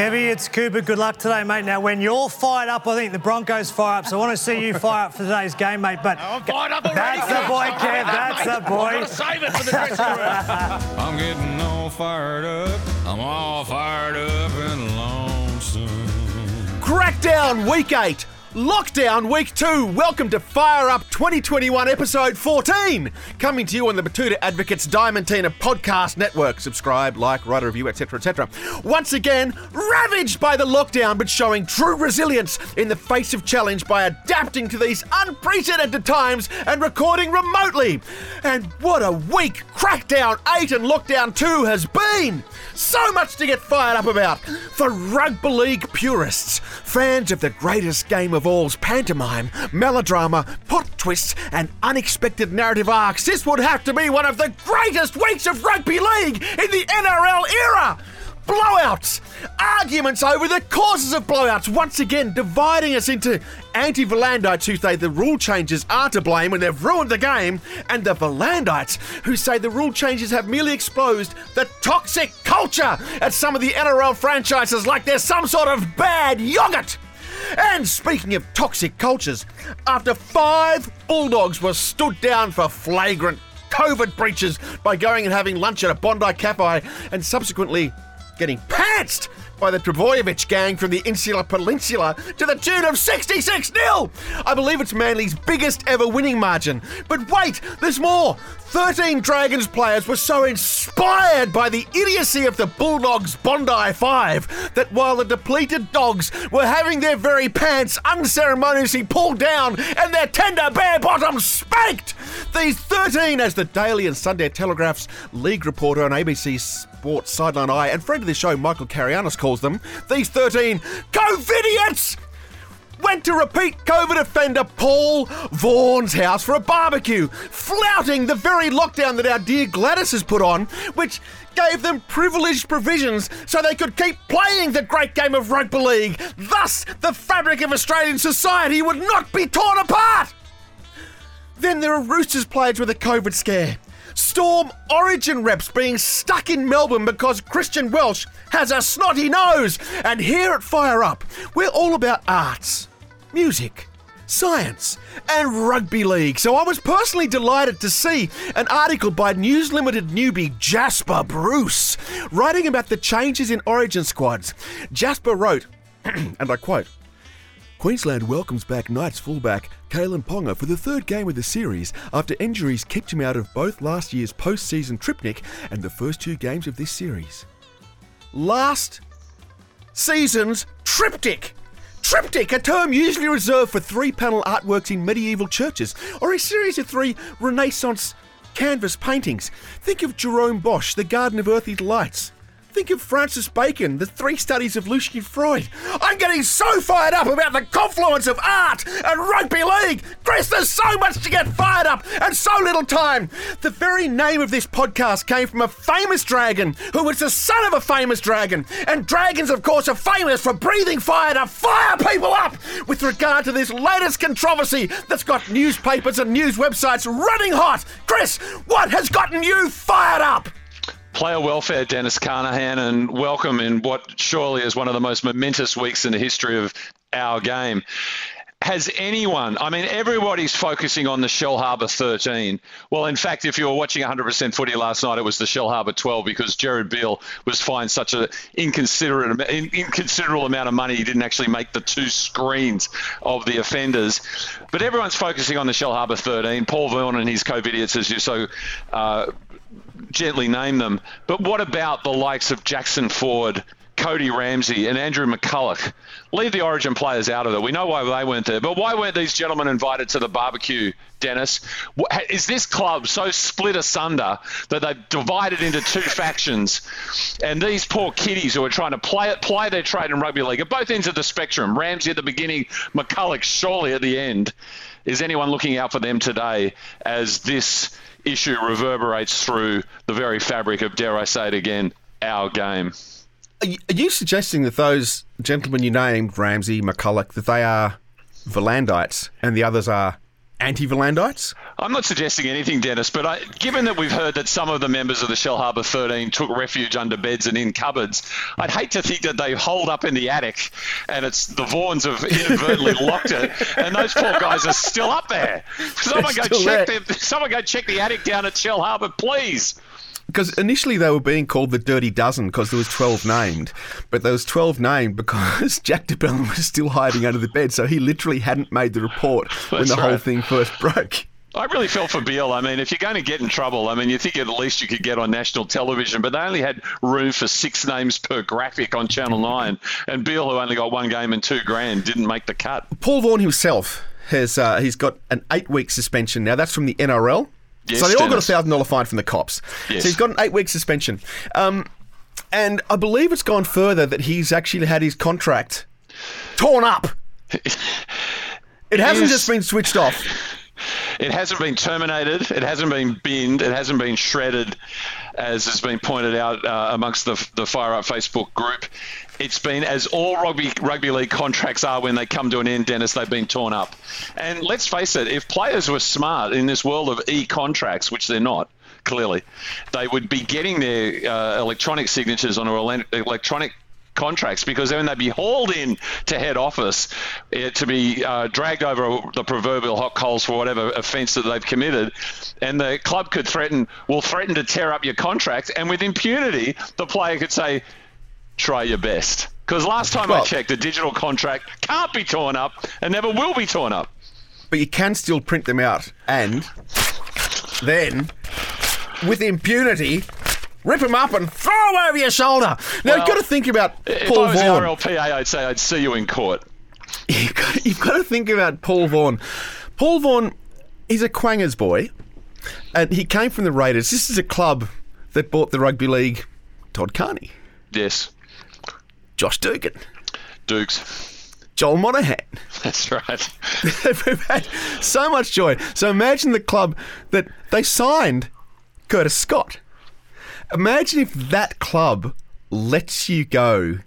Kevy, it's Cooper. Good luck today, mate. Now, when you're fired up, I think the Broncos fire up. So I want to see you fire up for today's game, mate. But I'm fired up already. that's the boy, Kev. That's the boy. got to save it for the dressing room. I'm getting all fired up. I'm all fired up and lonesome. Crackdown Week 8. Lockdown Week 2. Welcome to Fire Up 2021 Episode 14. Coming to you on the Batuta Advocates Diamantina Podcast Network. Subscribe, like, write a review, etc., etc. Once again, ravaged by the lockdown, but showing true resilience in the face of challenge by adapting to these unprecedented times and recording remotely. And what a week Crackdown 8 and Lockdown 2 has been! So much to get fired up about. For rugby league purists, fans of the greatest game of all's pantomime, melodrama, plot twists, and unexpected narrative arcs, this would have to be one of the greatest weeks of rugby league in the NRL era! Blowouts! Arguments over the causes of blowouts, once again dividing us into anti Valandites who say the rule changes are to blame when they've ruined the game, and the Valandites who say the rule changes have merely exposed the toxic culture at some of the NRL franchises like they're some sort of bad yogurt! And speaking of toxic cultures, after five Bulldogs were stood down for flagrant COVID breaches by going and having lunch at a Bondi Cafe and subsequently getting pantsed by the Trbojevic gang from the Insular Peninsula to the tune of 66 0. I believe it's Manly's biggest ever winning margin. But wait, there's more. 13 Dragons players were so inspired by the idiocy of the Bulldogs Bondi Five that while the depleted dogs were having their very pants unceremoniously pulled down and their tender bare bottoms spanked, these 13, as the Daily and Sunday Telegraph's league reporter on ABC Sports Sideline Eye and friend of the show Michael Carayannis calls them, these 13 COVIDiots went to repeat COVID offender Paul Vaughan's house for a barbecue, flouting the very lockdown that our dear Gladys has put on, which gave them privileged provisions so they could keep playing the great game of rugby league. Thus, the fabric of Australian society would not be torn apart. Then there are Roosters players with a COVID scare. Storm Origin reps being stuck in Melbourne because Christian Welch has a snotty nose. And here at Fire Up, we're all about arts, music, science, and rugby league. So I was personally delighted to see an article by News Limited newbie Jasper Bruce writing about the changes in Origin squads. Jasper wrote, and I quote, Queensland welcomes back Knights fullback Kalyn Ponga for the third game of the series after injuries kept him out of both last year's postseason triptych and the first two games of this series. Last season's triptych! Triptych, a term usually reserved for three panel artworks in medieval churches or a series of three Renaissance canvas paintings. Think of Jerome Bosch, The Garden of Earthly Lights. Think of Francis Bacon, the three studies of Lucian Freud. I'm getting so fired up about the confluence of art and rugby league. Chris, there's so much to get fired up and so little time. The very name of this podcast came from a famous dragon who was the son of a famous dragon. And dragons, of course, are famous for breathing fire to fire people up. With regard to this latest controversy that's got newspapers and news websites running hot, Chris, what has gotten you fired up? Player welfare, Dennis Carnahan, and welcome in what surely is one of the most momentous weeks in the history of our game. Has anyone, I mean, everybody's focusing on the Shellharbour 13. Well, in fact, if you were watching 100% footy last night, it was the Shellharbour 12 because Jared Beale was fined such an inconsiderate, inconsiderable amount of money he didn't actually make the two screens of the offenders. But everyone's focusing on the Shellharbour 13. Paul Vaughan and his co-idiots, as you so uh, gently name them. But what about the likes of Jackson Ford, Cody Ramsey, and Andrew McCullough? Leave the Origin players out of it. We know why they weren't there, but why weren't these gentlemen invited to the barbecue, Dennis? Is this club so split asunder that they've divided into two factions? And these poor kiddies who are trying to play it, play their trade in rugby league at both ends of the spectrum. Ramsey at the beginning, McCullough surely at the end. Is anyone looking out for them today as this issue reverberates through the very fabric of, dare I say it again, our game. Are you suggesting that those gentlemen you named, Ramsey, McCullough, that they are Valandites and the others are anti-Volandites? I'm not suggesting anything, Dennis, but I, given that we've heard that some of the members of the Shellharbour 13 took refuge under beds and in cupboards, I'd hate to think that they hold up in the attic and it's the Vaughans have inadvertently locked it, and those poor guys are still up there. Someone go check there. the, Someone go check the attic down at Shellharbour, please. Because initially they were being called the Dirty Dozen because there was 12 named, but there was 12 named because Jack de Belin was still hiding under the bed, so he literally hadn't made the report when That's the whole thing first broke. I really felt for Beale. I mean, if you're going to get in trouble, I mean, you think at least you could get on national television, but they only had room for six names per graphic on Channel 9. And Beale, who only got one game and two grand, didn't make the cut. Paul Vaughan himself has uh, he's got an eight-week suspension now. That's from the NRL. Yes, so they all got a thousand dollar fine from the cops. Yes. So he's got an eight-week suspension, um, and I believe it's gone further that he's actually had his contract torn up. It hasn't is- just been switched off. It hasn't been terminated. It hasn't been binned. It hasn't been shredded, as has been pointed out uh, amongst the, the Fire Up Facebook group. It's been, as all rugby rugby league contracts are when they come to an end, Dennis, they've been torn up. And let's face it, if players were smart in this world of e contracts, which they're not, clearly, they would be getting their uh, electronic signatures on electronic contracts because then they'd be hauled in to head office eh, to be uh, dragged over the proverbial hot coals for whatever offence that they've committed, and the club could threaten, will threaten to tear up your contract, and with impunity, the player could say, "Try your best." Because last time I checked, a digital contract can't be torn up and never will be torn up. but you can still print them out and then with impunity rip them up and throw them over your shoulder now you've got to think about If paul I was vaughan the RLPA, I'd say I'd see you in court. you've, got, you've got to think about paul vaughan paul vaughan he's a quangers boy and he came from the raiders this is a club that bought the rugby league todd carney Yes, josh dugan Dukes. joel monaghan That's right. We've had so much joy. So imagine the club that they signed Curtis Scott. Imagine if that club lets you go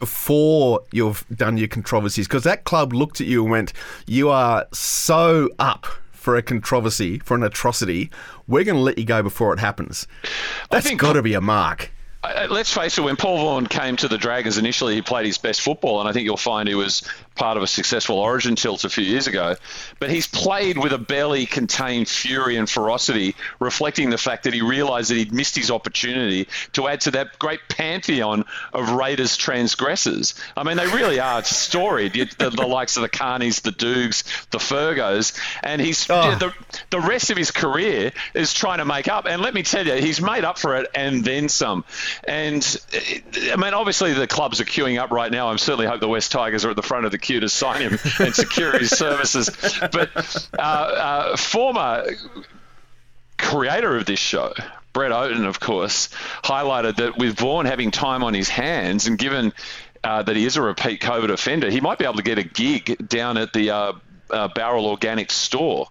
before you've done your controversies, because that club looked at you and went, "You are so up for a controversy, for an atrocity. We're going to let you go before it happens." That's got to be a mark. Let's face it, when Paul Vaughan came to the Dragons initially, he played his best football, and I think you'll find he was part of a successful origin tilt a few years ago. But he's played with a barely contained fury and ferocity, reflecting the fact that he realised that he'd missed his opportunity to add to that great pantheon of Raiders transgressors. I mean, they really are storied, the, the likes of the Carneys, the Dukes, the Fergos, and he's Oh. the, the rest of his career is trying to make up. And let me tell you, he's made up for it and then some. And I mean, obviously the clubs are queuing up right now. I certainly hope the West Tigers are at the front of the queue to sign him and secure his services. But uh, uh, former creator of this show, Brett Oden, of course, highlighted that with Vaughan having time on his hands and given uh, that he is a repeat COVID offender, he might be able to get a gig down at the uh, uh, Barrel Organic store,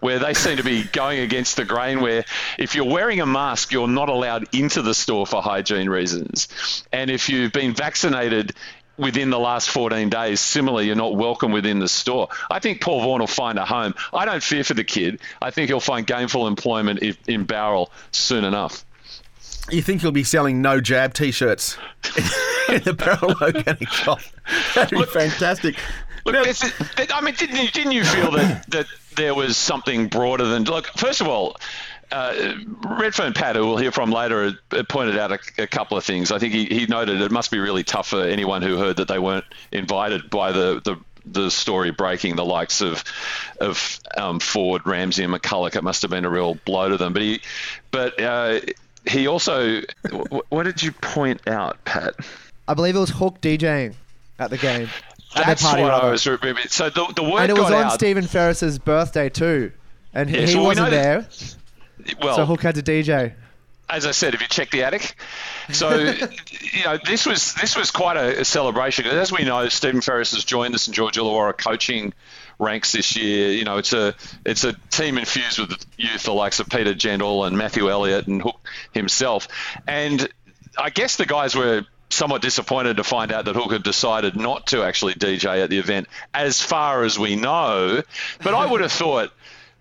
where they seem to be going against the grain. Where if you're wearing a mask, you're not allowed into the store for hygiene reasons, and if you've been vaccinated. Within the last 14 days, similarly, you're not welcome within the store. I think Paul Vaughan will find a home. I don't fear for the kid. I think he'll find gainful employment if, in Barrel soon enough. You think he'll be selling no jab T-shirts in the Barrel Organic shop? That'd be fantastic. Look, Now- is- I mean, didn't you, didn't you feel that, that there was something broader than look? First of all, uh, Redfern Pat, who we'll hear from later, had- had pointed out a, a couple of things. I think he, he noted it must be really tough for anyone who heard that they weren't invited by the, the the story breaking the likes of of um, Ford, Ramsey, and McCullough. It must have been a real blow to them. But he, but uh, he also, wh- what did you point out, Pat? I believe it was Hook DJing at the game. At That's the party, what I rather. was. remembering. So the the word And it was on out. Stephen Ferris's birthday too, and he, Yeah, he so we wasn't know there, well, so Hook had to DJ. as I said, have you checked the attic? So, you know, this was this was quite a, a celebration. As we know, Stephen Ferris has joined the St George Illawarra coaching ranks this year. You know, it's a it's a team infused with youth, the likes of Peter Gentle and Matthew Elliott and Hook himself. And I guess the guys were somewhat disappointed to find out that Hook had decided not to actually DJ at the event, as far as we know. But I would have thought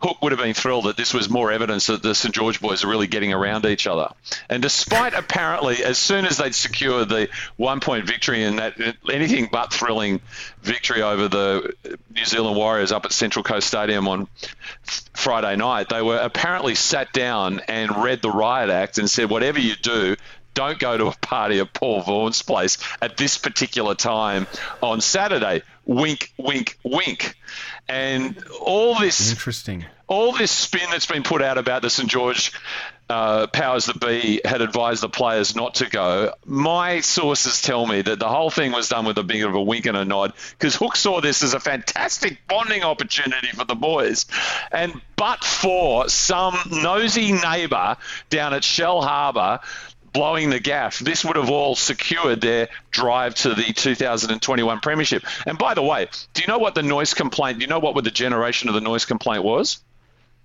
Hook would have been thrilled that this was more evidence that the St George boys are really getting around each other. And despite apparently, as soon as they'd secured the one point victory and that anything but thrilling victory over the New Zealand Warriors up at Central Coast Stadium on Friday night, they were apparently sat down and read the riot act and said, whatever you do, don't go to a party at Paul Vaughan's place at this particular time on Saturday. Wink, wink, wink. And all this Interesting. All this spin that's been put out about the St George uh, powers that be had advised the players not to go. My sources tell me that the whole thing was done with a bit of a wink and a nod because Hook saw this as a fantastic bonding opportunity for the boys. And but for some nosy neighbour down at Shellharbour blowing the gaff, this would have all secured their drive to the 2021 Premiership. And by the way, do you know what the noise complaint? Do you know what the generation of the noise complaint was?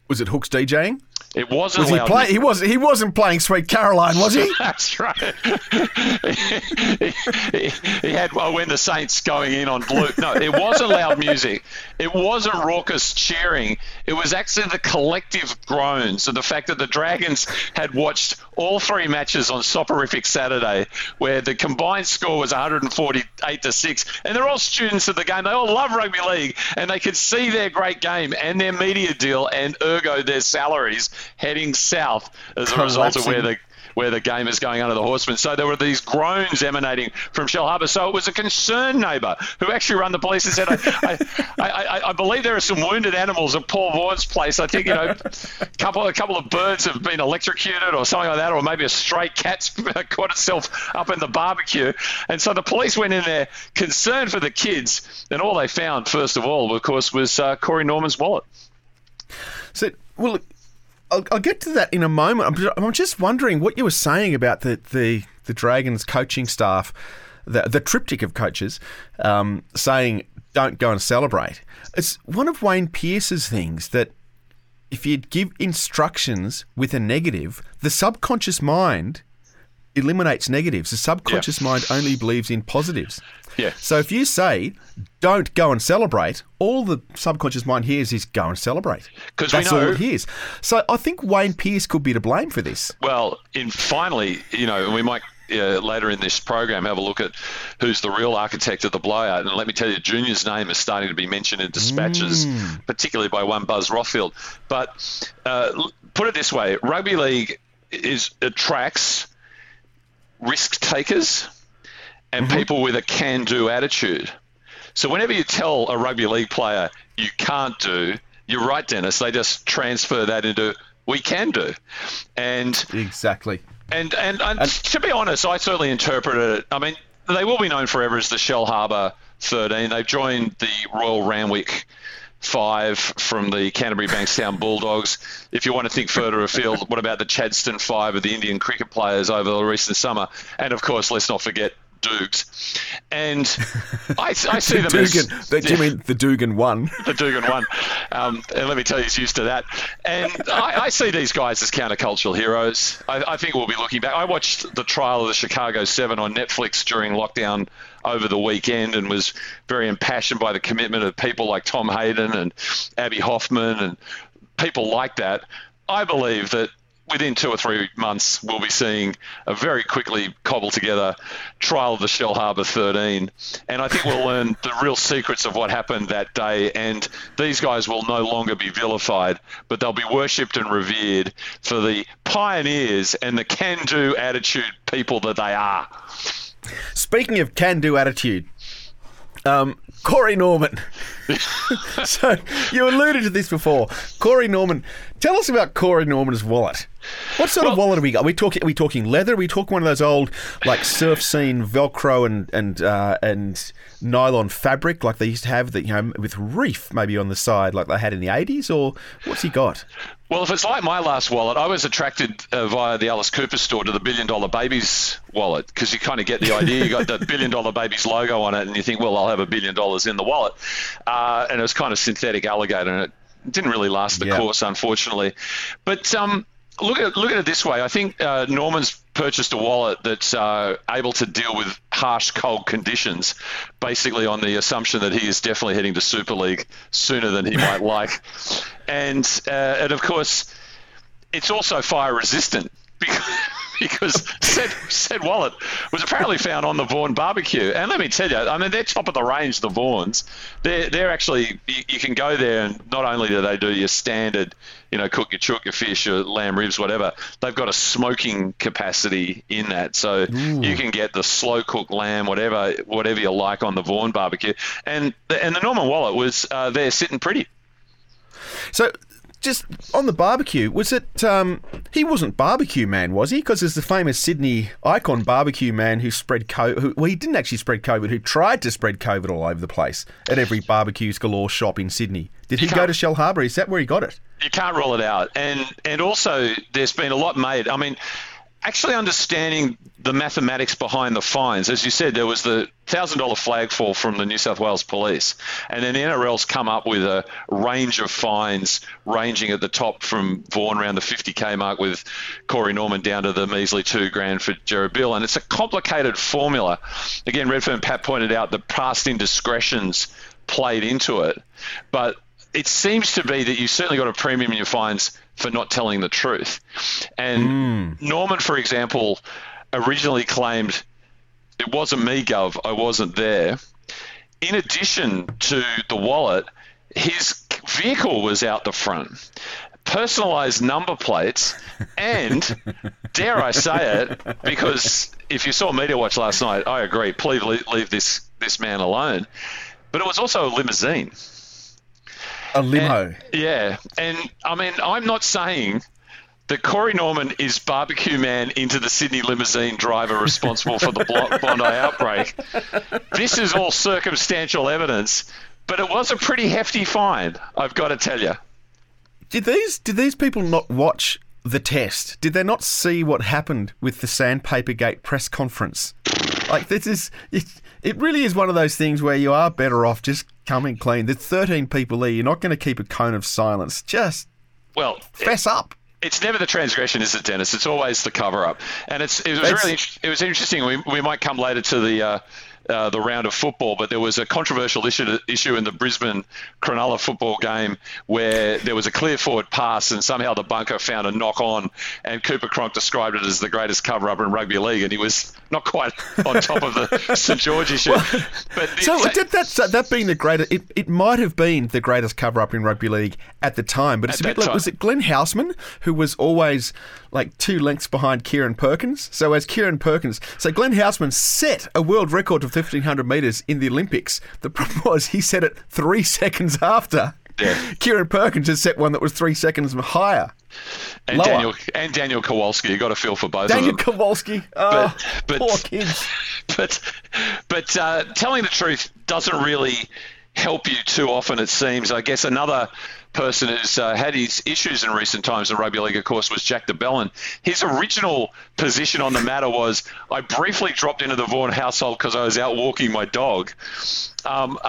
Was it Hook's DJing? It wasn't Was he play? He was. He wasn't playing Sweet Caroline, was he? That's right. he, he- he had well, when the Saints going in on blue. No, it wasn't loud music. It wasn't raucous cheering. It was actually the collective groans of the fact that the Dragons had watched all three matches on Soporific Saturday, where the combined score was 148 to six, and they're all students of the game. They all love rugby league, and they could see their great game and their media deal, and ergo their salaries heading south as a result of where Collapsing. the where the game is going under the horsemen. So there were these groans emanating from Shellharbour. So it was a concerned neighbour who actually run the police and said, I, I, I, I believe there are some wounded animals at Paul Vaughan's place. I think, you know, a couple, a couple of birds have been electrocuted or something like that, or maybe a stray cat's caught itself up in the barbecue. And so the police went in there concerned for the kids. And all they found, first of all, of course, was uh, Corey Norman's wallet. So, well, I'll, I'll get to that in a moment. I'm just wondering what you were saying about the the, the Dragons coaching staff, the the triptych of coaches, um, saying don't go and celebrate. It's one of Wayne Pearce's things that if you give instructions with a negative, the subconscious mind eliminates negatives. The subconscious mind only believes in positives. Yeah. So if you say don't go and celebrate, all the subconscious mind hears is go and celebrate. 'Cause we That's all it hears. So I think Wayne Pearce could be to blame for this. Well, in finally, you know, we might uh, later in this program have a look at who's the real architect of the blowout. And let me tell you, Junior's name is starting to be mentioned in dispatches, particularly by one Buzz Rothfield. But uh, put it this way: rugby league is attracts risk takers and mm-hmm. people with a can-do attitude. So whenever you tell a rugby league player you can't do, you're right, Dennis. They just transfer that into we can do, and Exactly. and, and and to be honest, I certainly interpreted it. I mean, they will be known forever as the Shellharbour 13. They've joined the Royal Randwick Five from the Canterbury Bankstown Bulldogs. If you want to think further afield, what about the Chadston Five of the Indian cricket players over the recent summer? And of course, let's not forget Dukes. And I, I see them Dugan. as Do you mean the Dugan one? the Dugan one. Um, and let me tell you, he's used to that. And I, I see these guys as countercultural heroes. I, I think we'll be looking back. I watched the trial of the Chicago Seven on Netflix during lockdown over the weekend and was very impassioned by the commitment of people like Tom Hayden and Abbie Hoffman and people like that. I believe that within two or three months, we'll be seeing a very quickly cobbled together trial of the Shellharbour 13. And I think we'll learn the real secrets of what happened that day. And these guys will no longer be vilified, but they'll be worshipped and revered for the pioneers and the can do attitude people that they are. Speaking of can-do attitude, um, Corey Norman. so you alluded to this before. Corey Norman. Tell us about Corey Norman's wallet. What sort of wallet are we got? Are we talking? Are we talking leather? Are we talking one of those old like surf scene Velcro and and uh, and nylon fabric like they used to have that you know with reef maybe on the side like they had in the eighties? Or what's he got? Well, if it's like my last wallet, I was attracted uh, via the Alice Cooper store to the Billion Dollar Babies wallet because you kind of get the idea. You got the Billion Dollar Babies logo on it, and you think, well, I'll have a billion dollars in the wallet. Uh, and it was kind of synthetic alligator, and it didn't really last the Yeah. course, unfortunately. But um, look at look at it this way. I think uh, Norman's purchased a wallet that's uh, able to deal with harsh cold conditions, basically on the assumption that he is definitely heading to Super League sooner than he might like, and uh, and of course, it's also fire resistant because. Because said, said wallet was apparently found on the Vaughan barbecue, and let me tell you, I mean they're top of the range. The Vaughans, they're they're actually you, you can go there, and not only do they do your standard, you know, cook your chook, your fish, your lamb ribs, whatever, they've got a smoking capacity in that, so you can get the slow cooked lamb, whatever whatever you like on the Vaughan barbecue, and the, and the Norman wallet was uh, there sitting pretty. So, just on the barbecue, was it? Um, he wasn't barbecue man, was he? Because there's the famous Sydney icon barbecue man who spread COVID. Who, well, he didn't actually spread COVID. Who tried to spread COVID all over the place at every barbecues galore shop in Sydney. Did he go to Shellharbour? Is that where he got it? you can't rule it out. And and also there's been a lot made. I mean, actually understanding the mathematics behind the fines, as you said, there was the thousand dollar flag fall from the New South Wales Police, and then the NRL's come up with a range of fines ranging at the top from Vaughan around the 50k mark with Corey Norman down to the measly two grand for Jared Beale, and it's a complicated formula. Again, Redfern Pat pointed out the past indiscretions played into it, but it seems to be that you certainly got a premium in your fines for not telling the truth. And hmm. Norman, for example, originally claimed it wasn't me, Gov, I wasn't there. In addition to the wallet, his vehicle was out the front. Personalized number plates, and dare I say it, because if you saw Media Watch last night, I agree. Please leave, leave this this man alone. But it was also a limousine. A limo. And- yeah, and I mean, I'm not saying that Corey Norman is barbecue man into the Sydney limousine driver responsible for the Bondi outbreak. This is all circumstantial evidence, but it was a pretty hefty fine, I've got to tell you. Did these did these people not watch the test? Did they not see what happened with the Sandpapergate press conference? Like this is it, it really is one of those things where you are better off just coming clean. There's 13 people there. You're not going to keep a cone of silence. Just Well, fess up. it's never the transgression, is it, Dennis? It's always the cover up. And it's it was That's- really it was interesting. We, we might come later to the uh, uh, the round of football, but there was a controversial issue issue in the Brisbane Cronulla football game where there was a clear forward pass and somehow the bunker found a knock on, and Cooper Cronk described it as the greatest cover up in rugby league, and he was not quite on top of the St George issue. But the- So did that that being the greatest? It, it might have been the greatest cover up in rugby league at the time, but it's a bit like time. was it Glen Housman who was always like two lengths behind Kieren Perkins? So as Kieren Perkins, so Glen Housman set a world record of fifteen hundred meters in the Olympics. The problem was he set it three seconds after. Yeah. Kieren Perkins has set one that was three seconds higher. and lower. Daniel and Daniel Kowalski, you got to feel for both Daniel of them. Daniel Kowalski, oh, But- but- poor kids. but but uh, telling the truth doesn't really help you too often. It seems. I guess another person who's uh, had his issues in recent times in rugby league, of course, was Jack de Belin. His original position on the matter was, I briefly dropped into the Vaughan household because I was out walking my dog. Um,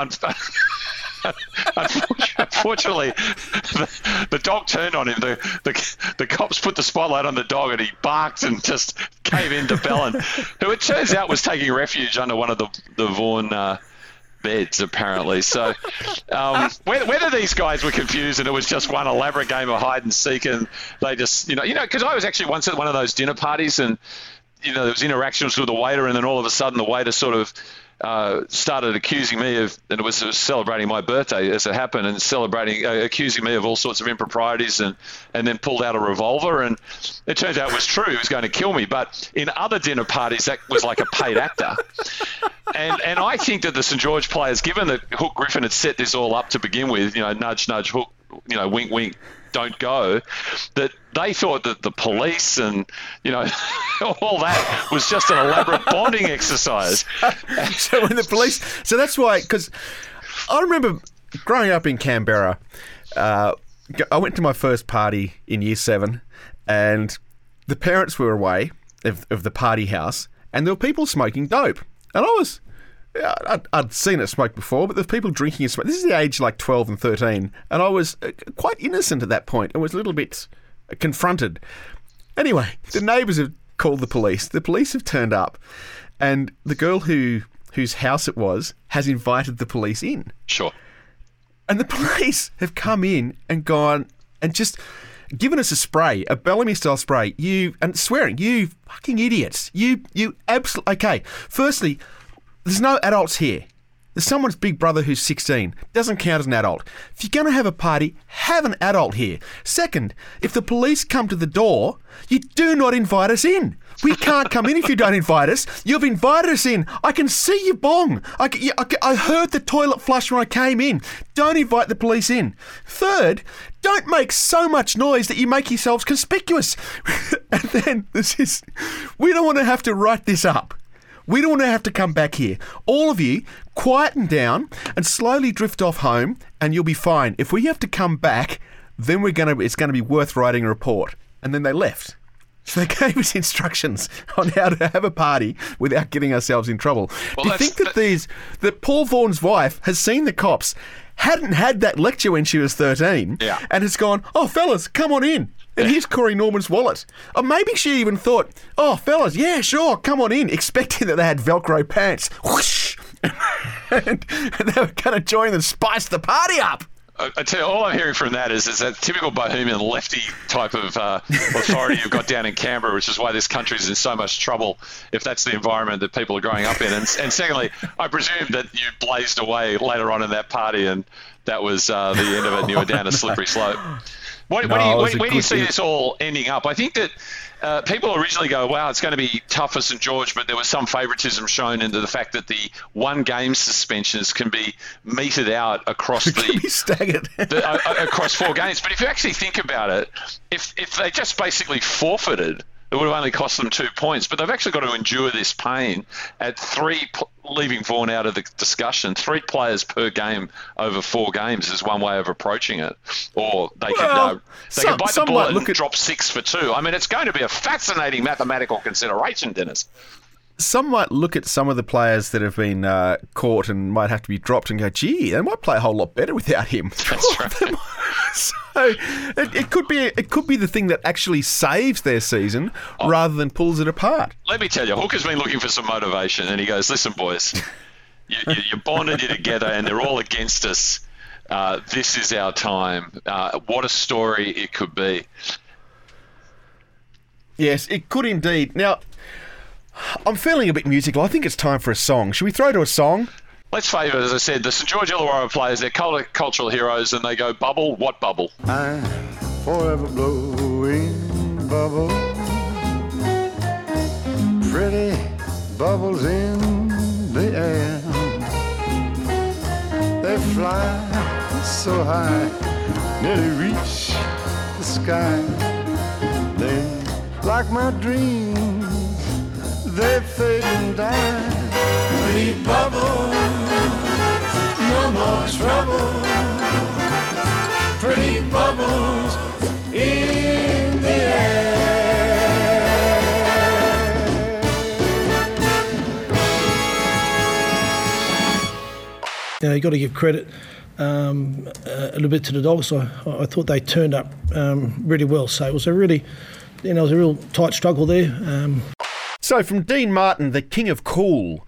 Unfortunately, the, the dog turned on him. The, the the cops put the spotlight on the dog, and he barked and just came into Belin, who it turns out was taking refuge under one of the the Vaughan. Uh, beds apparently so um, whether, these guys were confused and it was just one elaborate game of hide and seek and they just you know you know because i was actually once at one of those dinner parties and you know there was interactions with the waiter and then all of a sudden the waiter sort of uh, started accusing me of, and it was, it was celebrating my birthday as it happened, and celebrating, uh, accusing me of all sorts of improprieties, and and then pulled out a revolver, and it turns out it was true. He was going to kill me, but in other dinner parties, that was like a paid actor. And and I think that the St George players, given that Hook Griffin had set this all up to begin with, you know, nudge, nudge, Hook, you know, wink, wink, don't go, that they thought that the police and you know all that was just an elaborate bonding exercise. so when the police, so that's why, because I remember growing up in Canberra, uh, I went to my first party in year seven, and the parents were away of, of the party house, and there were people smoking dope, and I was. Yeah, I'd, I'd seen it smoke before, but there's people drinking and smoke. This is the age like 12 and 13, and I was uh, quite innocent at that point and was a little bit confronted. Anyway, the neighbours have called the police. The police have turned up, and the girl who whose house it was has invited the police in. Sure. And the police have come in and gone and just given us a spray, a Bellamy style spray. You and swearing, you fucking idiots. You you absolutely okay. Firstly, there's no adults here. There's someone's big brother who's 16. Doesn't count as an adult. If you're going to have a party, have an adult here. Second, if the police come to the door, you do not invite us in. We can't come in if you don't invite us. You've invited us in. I can see your bong. I I heard the toilet flush when I came in. Don't invite the police in. Third, don't make so much noise that you make yourselves conspicuous. and then this is, we don't want to have to write this up. We don't want to have to come back here. All of you, quieten down and slowly drift off home, and you'll be fine. If we have to come back, then we're gonna. It's going to be worth writing a report. And then they left. So they gave us instructions on how to have a party without getting ourselves in trouble. Well, Do you think that that- these that Paul Vaughan's wife has seen the cops, hadn't had that lecture when she was thirteen, Yeah. and has gone, "Oh, fellas, come on in." And here's Corey Norman's wallet. Or maybe she even thought, oh, fellas, yeah, sure, come on in, expecting that they had Velcro pants. Whoosh! and, and they were going to join and spice the party up. I, tell you, all I'm hearing from that is, is that typical bohemian lefty type of uh, authority you've got down in Canberra, which is why this country's in so much trouble if that's the environment that people are growing up in. And, and secondly, I presume that you blazed away later on in that party and that was uh, the end of it and you were down a slippery slope. What, what do you, where, where do you see this all ending up? I think that uh, people originally go, wow, it's going to be tough for St George, but there was some favouritism shown into the fact that the one game suspensions can be meted out across the staggered. the, uh, uh, across four games. But if you actually think about it, if if they just basically forfeited, it would have only cost them two points. But they've actually got to endure this pain at three, leaving Vaughan out of the discussion. Three players per game over four games is one way of approaching it. Or they could uh, they some- could bite the bullet might and at- drop six for two. I mean, it's going to be a fascinating mathematical consideration, Dennis. Some might look at some of the players that have been uh, caught and might have to be dropped and go, gee, they might play a whole lot better without him. That's right. so it, it could be it could be the thing that actually saves their season Oh. rather than pulls it apart. Let me tell you, Hooker's been looking for some motivation, and he goes, "Listen, boys, you, you, you're bonded, you're together, and they're all against us. Uh, this is our time. Uh, what a story it could be." Yes, it could indeed. Now, I'm feeling a bit musical. I think it's time for a song. Should we throw to a song? Let's favour, as I said, the St George Illawarra players. They're cultural heroes, and they go, "Bubble, what bubble?" I'm forever blowing bubbles, pretty bubbles in the air. They fly so high, nearly reach the sky. Then, like my dreams, they fade and die. Pretty bubbles, more trouble pretty bubbles in the air. you know, you got to give credit um, a little bit to the dogs. I, I thought they turned up um, really well. So it was a really, you know, it was a real tight struggle there. Um, So, from Dean Martin, the king of cool,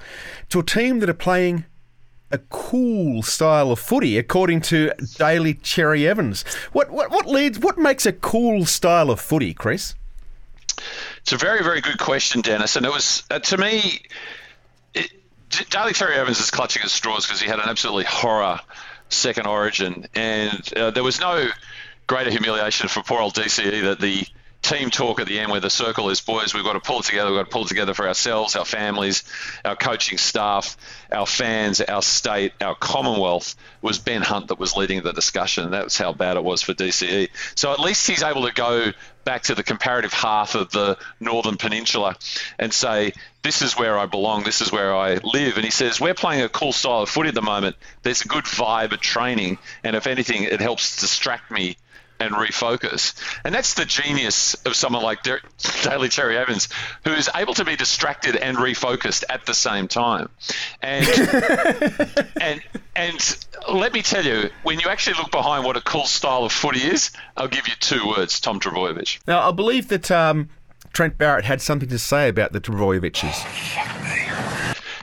to a team that are playing a cool style of footy, according to Daly Cherry Evans. What what what leads? What makes a cool style of footy, Chris? It's a very, very good question, Dennis. And it was, uh, to me, it, D- Daly Evans is clutching at straws because he had an absolutely horror second origin. And uh, there was no greater humiliation for poor old DCE that the team talk at the end where the circle is, boys, we've got to pull it together. We've got to pull it together for ourselves, our families, our coaching staff, our fans, our state, our Commonwealth, was Ben Hunt that was leading the discussion. That's how bad it was for DCE. So at least he's able to go back to the comparative half of the Northern Peninsula and say, this is where I belong, this is where I live. And he says, we're playing a cool style of footy at the moment. There's a good vibe at training. And if anything, it helps distract me and refocus. And that's the genius of someone like Der- Daly Cherry Evans, who is able to be distracted and refocused at the same time. And and and let me tell you, when you actually look behind what a cool style of footy is, I'll give you two words: Tom Trbojevic. Now, I believe that um, Trent Barrett had something to say about the Trebojeviches.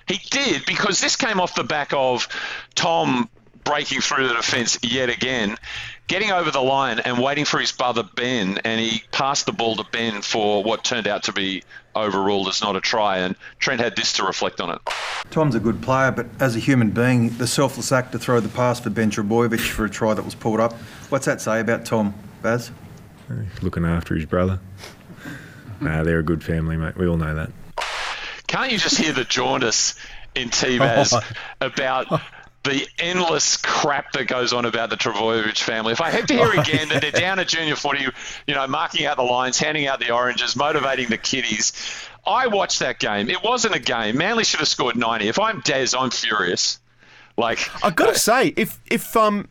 He did because this came off the back of Tom breaking through the defence yet again, getting over the line and waiting for his brother Ben, and he passed the ball to Ben for what turned out to be overruled as not a try. And Trent had this to reflect on it. Tom's a good player, but as a human being, the selfless act to throw the pass for Ben Trbojevic for a try that was pulled up, what's that say about Tom, Baz? Looking after his brother. Nah, they're a good family, mate. We all know that. Can't you just hear the jaundice in T-Baz about the endless crap that goes on about the Trbojevic family. If I had to hear again that they're down at junior footy, you know, marking out the lines, handing out the oranges, motivating the kiddies. I watched that game. It wasn't a game. Manly should have scored 90. If I'm Des, I'm furious. Like I've got to say, if if um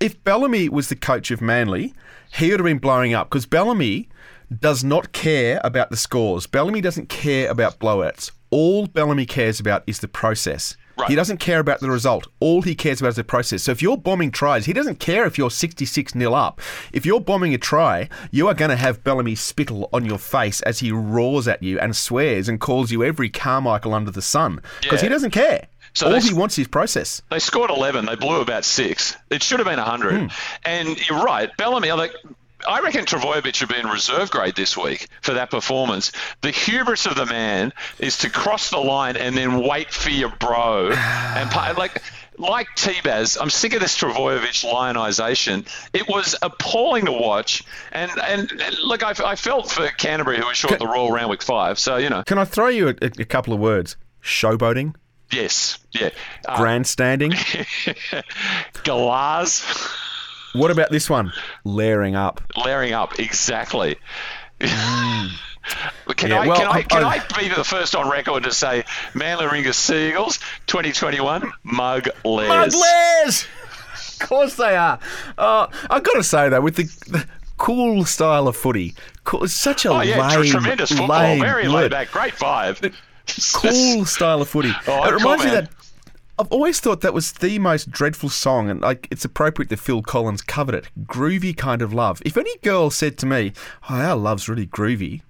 if Bellamy was the coach of Manly, he would have been blowing up because Bellamy does not care about the scores. Bellamy doesn't care about blowouts. All Bellamy cares about is the process. Right. He doesn't care about the result. All he cares about is the process. So if you're bombing tries, he doesn't care if you're 66 nil up. If you're bombing a try, you are going to have Bellamy spittle on your face as he roars at you and swears and calls you every Carmichael under the sun because Yeah. he doesn't care. So All they- he wants is process. They scored 11. They blew about six. It should have been 100. Hmm. And you're right. Bellamy, like, I reckon Trbojevic should be in reserve grade this week for that performance. The hubris of the man is to cross the line and then wait for your bro. and like, like T-Baz, I'm sick of this Trbojevic lionisation. It was appalling to watch. And, and, and look, I, I felt for Canterbury, who was short the Royal round week five. So, you know, Can I throw you a, a, couple of words? Showboating, yes, yeah. Uh, grandstanding. What about this one? Layering up. Layering up, exactly. Can, Yeah, I, well, can, I, I- can I- be the first on record to say Manly Ringers Seagulls 2021 Mug Les? Mudlers! Of course they are. Uh, I've got to say though, with the, the cool style of footy, cool, such a Oh yeah, lame, tremendous football, lame very laid back, great vibe. Cool style of footy. Oh, it cool, reminds me man. that I've always thought that was the most dreadful song, and like it's appropriate that Phil Collins covered it. Groovy kind of love. If any girl said to me, "Oh, our love's really groovy,"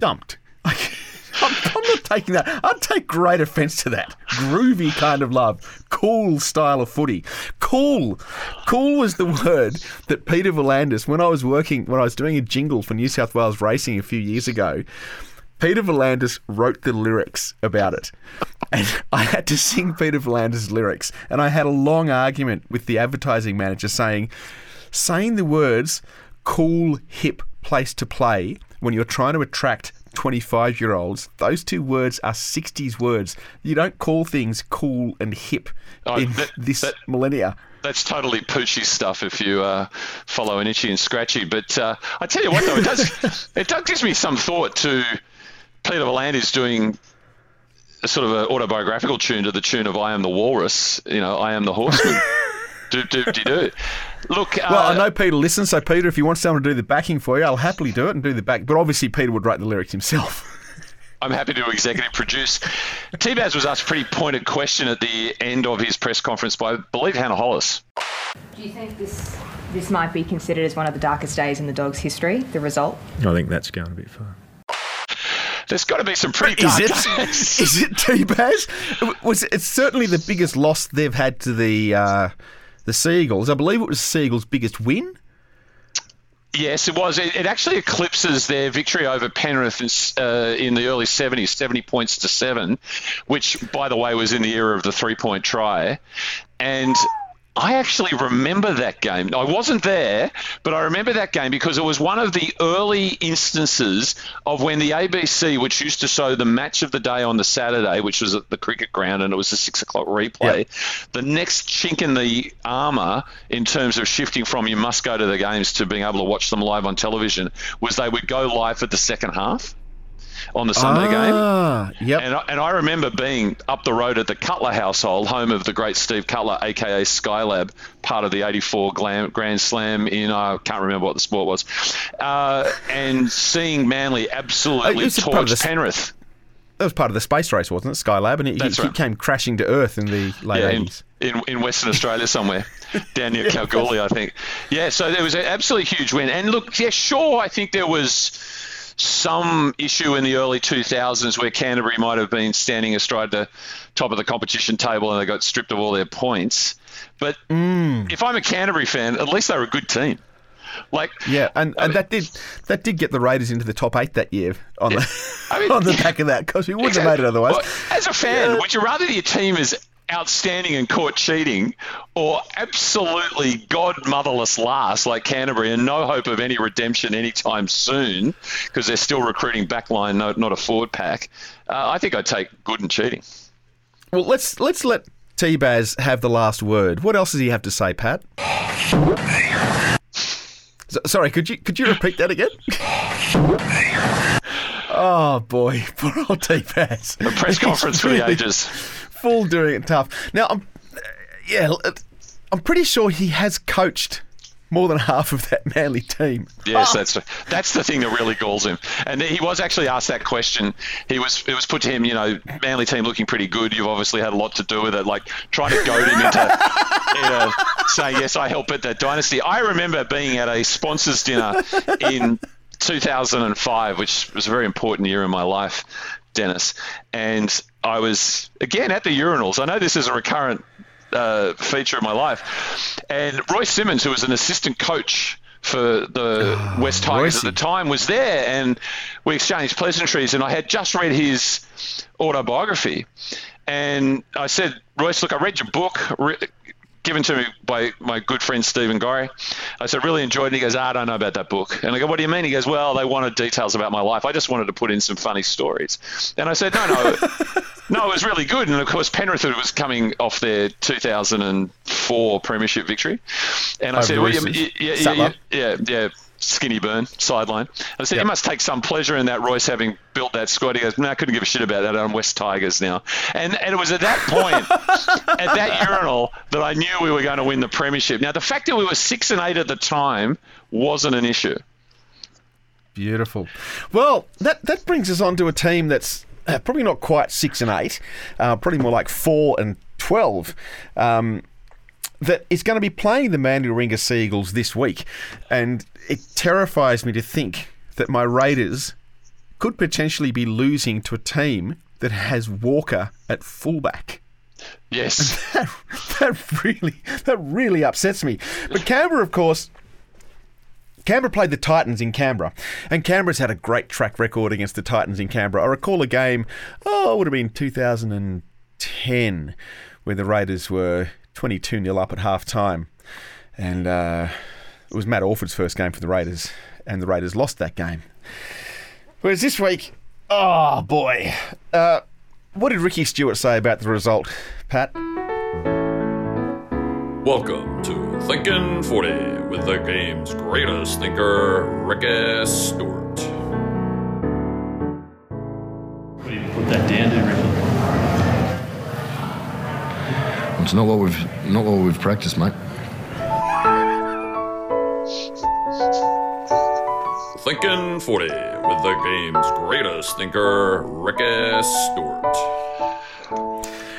dumped. I'm, I'm not taking that. I'd take great offence to that. Groovy kind of love. Cool style of footy. Cool. Cool was the word that Peter V'landys, when I was working, when I was doing a jingle for New South Wales Racing a few years ago, Peter V'landys wrote the lyrics about it. And I had to sing Peter V'landys' lyrics. And I had a long argument with the advertising manager saying, saying the words cool, hip place to play when you're trying to attract 25 year olds, those two words are 60s words. You don't call things cool and hip Oh, in that- this that- millennia. That's totally Poochie stuff if you uh, follow an itchy and scratchy. But uh, I tell you what, though, it does it does gives me some thought to Peter V'landys doing a sort of an autobiographical tune to the tune of "I Am the Walrus." You know, "I Am the Horseman." do do do do. Look, uh, Well, I know Peter listens, so Peter, if you want someone to do the backing for you, I'll happily do it and do the back. But obviously, Peter would write the lyrics himself. I'm happy to executive produce. T-Baz was asked a pretty pointed question at the end of his press conference by, I believe, Hannah Hollis. Do you think this this might be considered as one of the darkest days in the Dogs' history? The result. I think that's going a bit far. There's got to be some pretty Is it? days. Is it T-Baz? Was it's certainly the biggest loss they've had to the uh, the Seagulls. I believe it was Seagulls' biggest win. Yes, it was. It, it actually eclipses their victory over Penrith in, uh, in the early 70s, 70 points to seven, which, by the way, was in the era of the three point try. And I actually remember that game. I wasn't there, but I remember that game because it was one of the early instances of when the ABC, which used to show the match of the day on the Saturday, which was at the cricket ground and it was a six o'clock replay, the next chink in the armour in terms of shifting from you must go to the games to being able to watch them live on television was they would go live for the second half on the Sunday game. Ah, yep. And I, and I remember being up the road at the Cutler household, home of the great Steve Cutler, aka Skylab, part of the '84 Glam, Grand Slam in I can't remember what the sport was, uh, and seeing Manly absolutely it's a part of torch the- Penrith. that was part of the space race, wasn't it? Skylab, and it, That's he, right. came crashing to Earth in the late Yeah, eighties. in, in Western Australia somewhere, down near Kalgoorlie, I think. Yeah, so there was an absolutely huge win. And look, yeah, sure, I think there was some issue in the early 2000s where Canterbury might have been standing astride the top of the competition table and they got stripped of all their points. But mm. if I'm a Canterbury fan, at least they're a good team. Like Yeah, and, and that did that did get the Raiders into the top eight that year on the I mean- on the back of that because we wouldn't have made it otherwise. Well, as a fan, would you rather your team is outstanding and caught cheating or absolutely godmotherless last like Canterbury and no hope of any redemption anytime soon because they're still recruiting backline, no, not a forward pack? Uh, I think I'd take good and cheating. Well, let's let's let T Baz have the last word. What else does he have to say, Pat? So- sorry, could you could you repeat that again? oh boy, poor old T Baz. A press conference for the ages. Full doing it tough. Now, I'm yeah, I'm pretty sure he has coached more than half of that Manly team. Yes, oh. that's that's the thing that really galls him. And he was actually asked that question. He was it was put to him, you know, Manly team looking pretty good. You've obviously had a lot to do with it, like trying to goad him into, into saying yes, I help at that dynasty. I remember being at a sponsors dinner in 2005, which was a very important year in my life, Dennis. And I was again at the urinals. I know this is a recurrent uh, feature of my life. And Royce Simmons, who was an assistant coach for the West Tigers at the time, was there, and we exchanged pleasantries. And I had just read his autobiography, and I said, Royce, look, I read your book. Given to me by my good friend Stephen Gorry. I said, really enjoyed it. And He goes, ah, I don't know about that book. And I go, what do you mean? He goes, well, they wanted details about my life. I just wanted to put in some funny stories. And I said, no, no, no, it was really good. And of course, Penrith was coming off their 2004 Premiership victory. And I Over said, well, you, yeah, yeah, yeah, yeah, yeah, skinny burn, sideline. I said, Yep. you must take some pleasure in that, Royce, having built that squad. He goes, no, I couldn't give a shit about that. I'm West Tigers now. And, and it was at that point, at that urinal, that I knew we were going to win the Premiership. Now, the fact that we were six and eight at the time wasn't an issue. Beautiful. Well, that that brings us on to a team that's uh, probably not quite six and eight, uh, probably more like four and twelve. Um, that is going to be playing the Manly Warringah Seagulls this week, and it terrifies me to think that my Raiders could potentially be losing to a team that has Walker at fullback. Yes. that, that really that really upsets me. But Canberra, of course, Canberra played the Titans in Canberra, and Canberra's had a great track record against the Titans in Canberra. I recall a game, oh, it would have been 2010, where the Raiders were 22 0 up at half time. And uh, it was Matt Orford's first game for the Raiders, and the Raiders lost that game. Whereas this week, oh boy. Uh, what did Ricky Stuart say about the result, Pat? Welcome to Thinking 40 with the game's greatest thinker, Ricky Stuart. What do you put that down to, Ricky? It's not what we've not what we've practiced, mate. Thinking 40 with the game's greatest thinker, Ricky Stuart.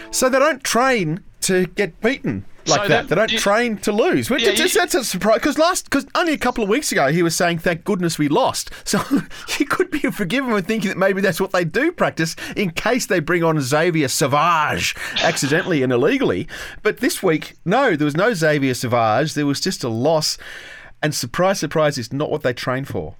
So they don't train to get beaten like So that. that- They don't you- train to lose. Which Yeah, it's just, you- that's a surprise. Because last, because only a couple of weeks ago he was saying, "Thank goodness we lost." So he could be forgiven for thinking that maybe that's what they do practice in case they bring on Xavier Savage accidentally and illegally. But this week, no, there was no Xavier Savage. There was just a loss. And surprise, surprise, is not what they train for.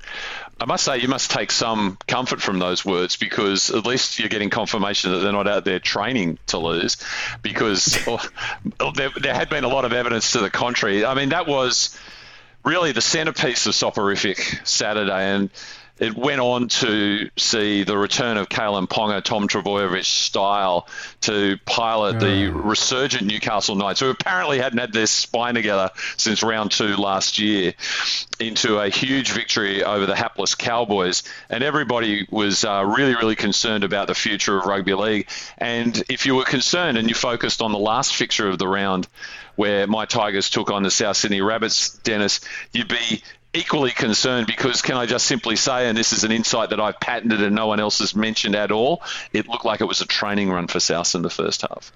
I must say, you must take some comfort from those words because at least you're getting confirmation that they're not out there training to lose. Because oh, there, there had been a lot of evidence to the contrary. I mean, that was really the centerpiece of Soporific Saturday, and it went on to see the return of Kalyn Ponga, Tom Trbojevic style to pilot the resurgent Newcastle Knights, who apparently hadn't had their spine together since round two last year, into a huge victory over the hapless Cowboys. And everybody was uh, really, really concerned about the future of rugby league. And if you were concerned and you focused on the last fixture of the round, where my Tigers took on the South Sydney Rabbits, Dennis, you'd be equally concerned because can I just simply say, and this is an insight that I've patented and no one else has mentioned at all, it looked like it was a training run for South in the first half.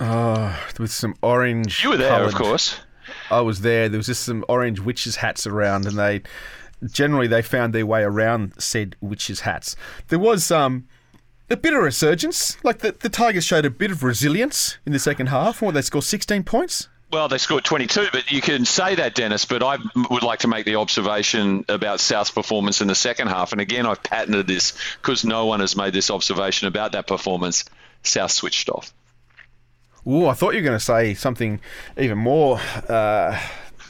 Oh, with some orange. You were there, of course. I was there. There was just some orange witches hats around, and they generally they found their way around said witches' hats. There was um, a bit of resurgence. Like the, the Tigers showed a bit of resilience in the second half. What they scored 16 points. Well, they scored 22, but you can say that, Dennis. But I would like to make the observation about South's performance in the second half. And again, I've patented this because no one has made this observation about that performance. South switched off. Oh, I thought you were going to say something even more uh,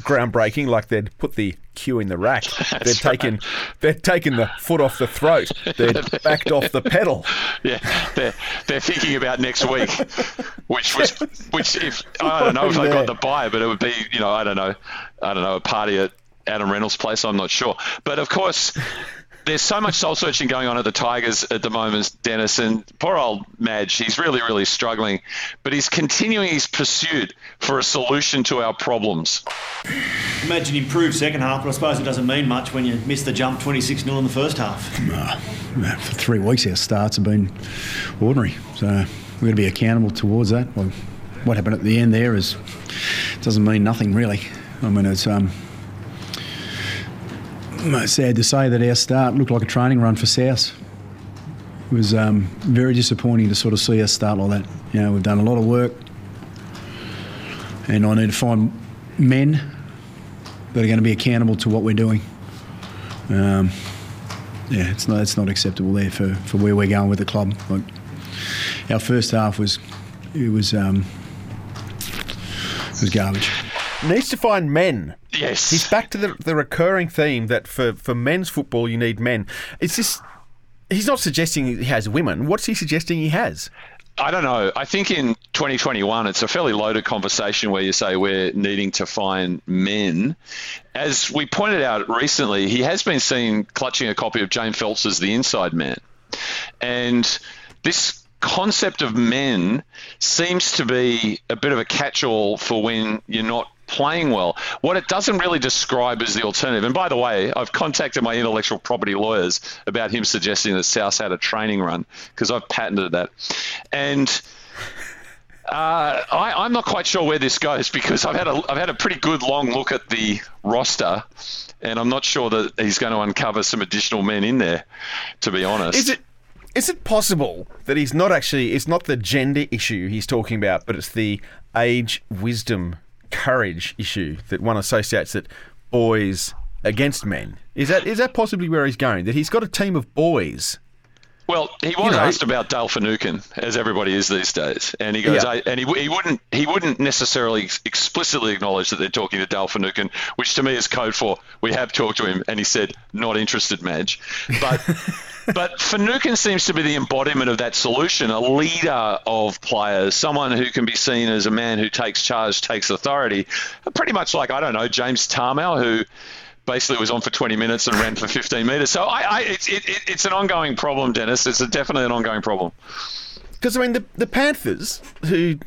groundbreaking, like they'd put the cue in the rack. they'd taken they'd taken the foot off the throat. They'd backed off the pedal. Yeah, they're they're thinking about next week, which was which if I don't know if they got the buy, but it would be you know I don't know I don't know a party at Adam Reynolds' place. I'm not sure, but of course there's so much soul searching going on at the Tigers at the moment, Dennis, and poor old Madge, he's really, really struggling, but he's continuing his pursuit for a solution to our problems. Imagine improved second half, but I suppose it doesn't mean much when you miss the jump 26 0 in the first half. For three weeks, our starts have been ordinary, so we've got to be accountable towards that. Well, what happened at the end there is doesn't mean nothing really. I mean, it's um, sad to say that our start looked like a training run for South. It was um, very disappointing to sort of see us start like that. You know, we've done a lot of work, and I need to find men that are going to be accountable to what we're doing. Um, yeah, it's not it's not acceptable there for, for where we're going with the club. Like, our first half was it was um, it was garbage needs to find men. Yes. He's back to the, the recurring theme that for, for men's football, you need men. It's just, he's not suggesting he has women. What's he suggesting he has? I don't know. I think in 2021, it's a fairly loaded conversation where you say we're needing to find men. As we pointed out recently, he has been seen clutching a copy of Jane Phelps's The Inside Man. And this concept of men seems to be a bit of a catch all for when you're not playing well. What it doesn't really describe is the alternative. And by the way, I've contacted my intellectual property lawyers about him suggesting that South had a training run because I've patented that. And uh, I, am not quite sure where this goes because I've had a I've had a pretty good long look at the roster, and I'm not sure that he's going to uncover some additional men in there. To be honest, is it is it possible that he's not actually? It's not the gender issue he's talking about, but it's the age, wisdom courage issue that one associates that boys against men. Is that is that possibly where he's going? That he's got a team of boys. Well, he was you know, asked about Dale Finucane, as everybody is these days, and he goes, yeah. and he, he wouldn't he wouldn't necessarily explicitly acknowledge that they're talking to Dale Finucane, which to me is code for we have talked to him, and he said not interested, Madge, but. but Finucane seems to be the embodiment of that solution, a leader of players, someone who can be seen as a man who takes charge, takes authority, pretty much like I don't know James Tamou, who basically was on for 20 minutes and ran for 15 metres. So I, I it, it, it's an ongoing problem, Dennis. It's a, definitely an ongoing problem. Because I mean, the the Panthers who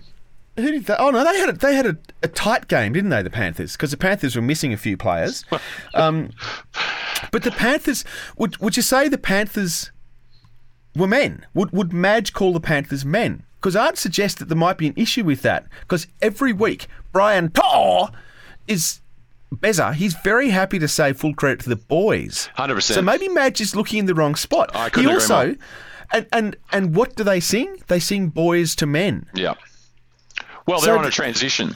who did they? Oh no, they had a, they had a, a tight game, didn't they? The Panthers, because the Panthers were missing a few players. Um, but the Panthers, would would you say the Panthers were men? Would would Madge call the Panthers men? Because I'd suggest that there might be an issue with that. Because every week Brian To'o is Beza, he's very happy to say full credit to the boys. Hundred percent. So maybe Madge is looking in the wrong spot. I couldn't he also, more. and and and what do they sing? They sing boys to men. Yeah. Well, they're so on a transition.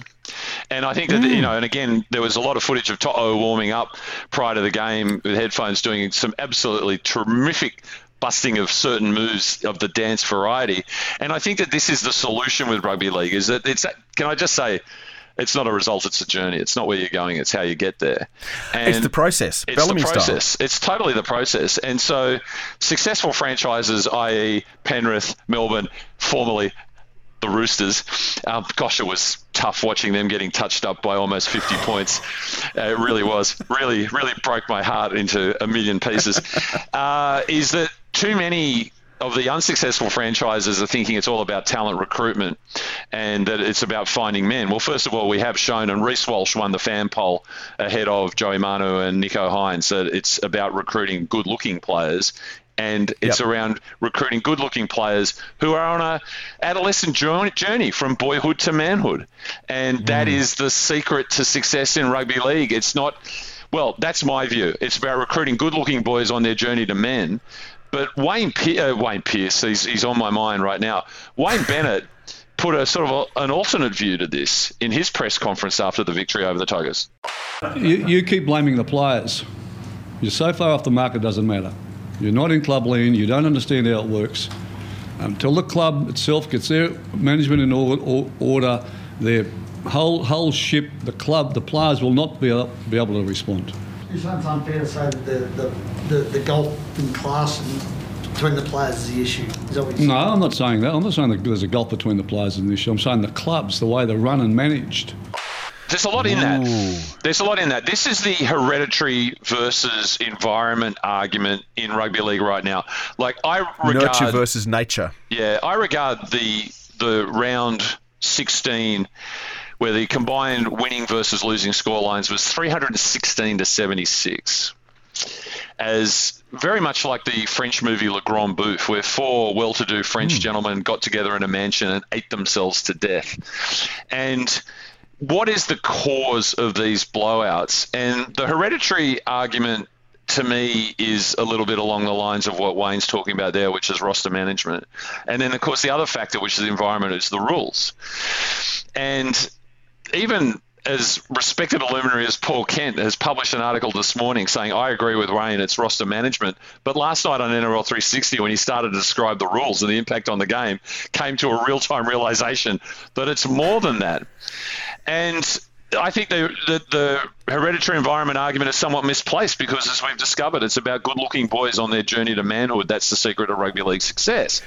And I think that, mm. you know, and again, there was a lot of footage of To'o warming up prior to the game with headphones doing some absolutely terrific busting of certain moves of the dance variety. And I think that this is the solution with rugby league is that it's, can I just say, it's not a result, it's a journey. It's not where you're going, it's how you get there. And it's the process. It's Bellamy the process. Style. It's totally the process. And so successful franchises, i.e. Penrith, Melbourne, formerly the Roosters. Um, gosh, it was tough watching them getting touched up by almost 50 points. Uh, it really was. Really, really broke my heart into a million pieces. Uh, is that too many of the unsuccessful franchises are thinking it's all about talent recruitment and that it's about finding men. Well, first of all, we have shown, and Reece Walsh won the fan poll ahead of Joey Manu and Nicho Hynes, that it's about recruiting good looking players and it's yep. around recruiting good-looking players who are on a adolescent journey from boyhood to manhood, and mm. that is the secret to success in rugby league. It's not Well, that's my view. It's about recruiting good-looking boys on their journey to men. But Wayne, Pe- uh, Wayne Pearce, he's, he's on my mind right now. Wayne Bennett put a sort of a, an alternate view to this in his press conference after the victory over the Tigers. You, you keep blaming the players. You're so far off the mark, it doesn't matter. You're not in club lean, you don't understand how it works. Until the club itself gets their management in or, or, order, their whole, whole ship, the club, the players will not be, able- be able to respond. It's unfair to say that the, the, the, the gulf in class and between the players is the issue. Is that what you're No, I'm not saying that. I'm not saying that there's a gulf between the players and the issue. I'm saying the clubs, the way they're run and managed. There's a lot in that. There's a lot in that. This is the hereditary versus environment argument in rugby league right now. Like I regard Nurture versus nature. Yeah, I regard the the round 16 where the combined winning versus losing scorelines was 316 to 76 as very much like the French movie Le Grand Bouffe, where four well-to-do French hmm. gentlemen got together in a mansion and ate themselves to death. And what is the cause of these blowouts? And the hereditary argument to me is a little bit along the lines of what Wayne's talking about there, which is roster management. And then, of course, the other factor, which is the environment, is the rules. And even as respected luminary as Paul Kent has published an article this morning saying, I agree with Wayne, it's roster management. But last night on NRL 360, when he started to describe the rules and the impact on the game, came to a real time realization that it's more than that. And I think the, the, the hereditary environment argument is somewhat misplaced because, as we've discovered, it's about good looking boys on their journey to manhood. That's the secret of rugby league success.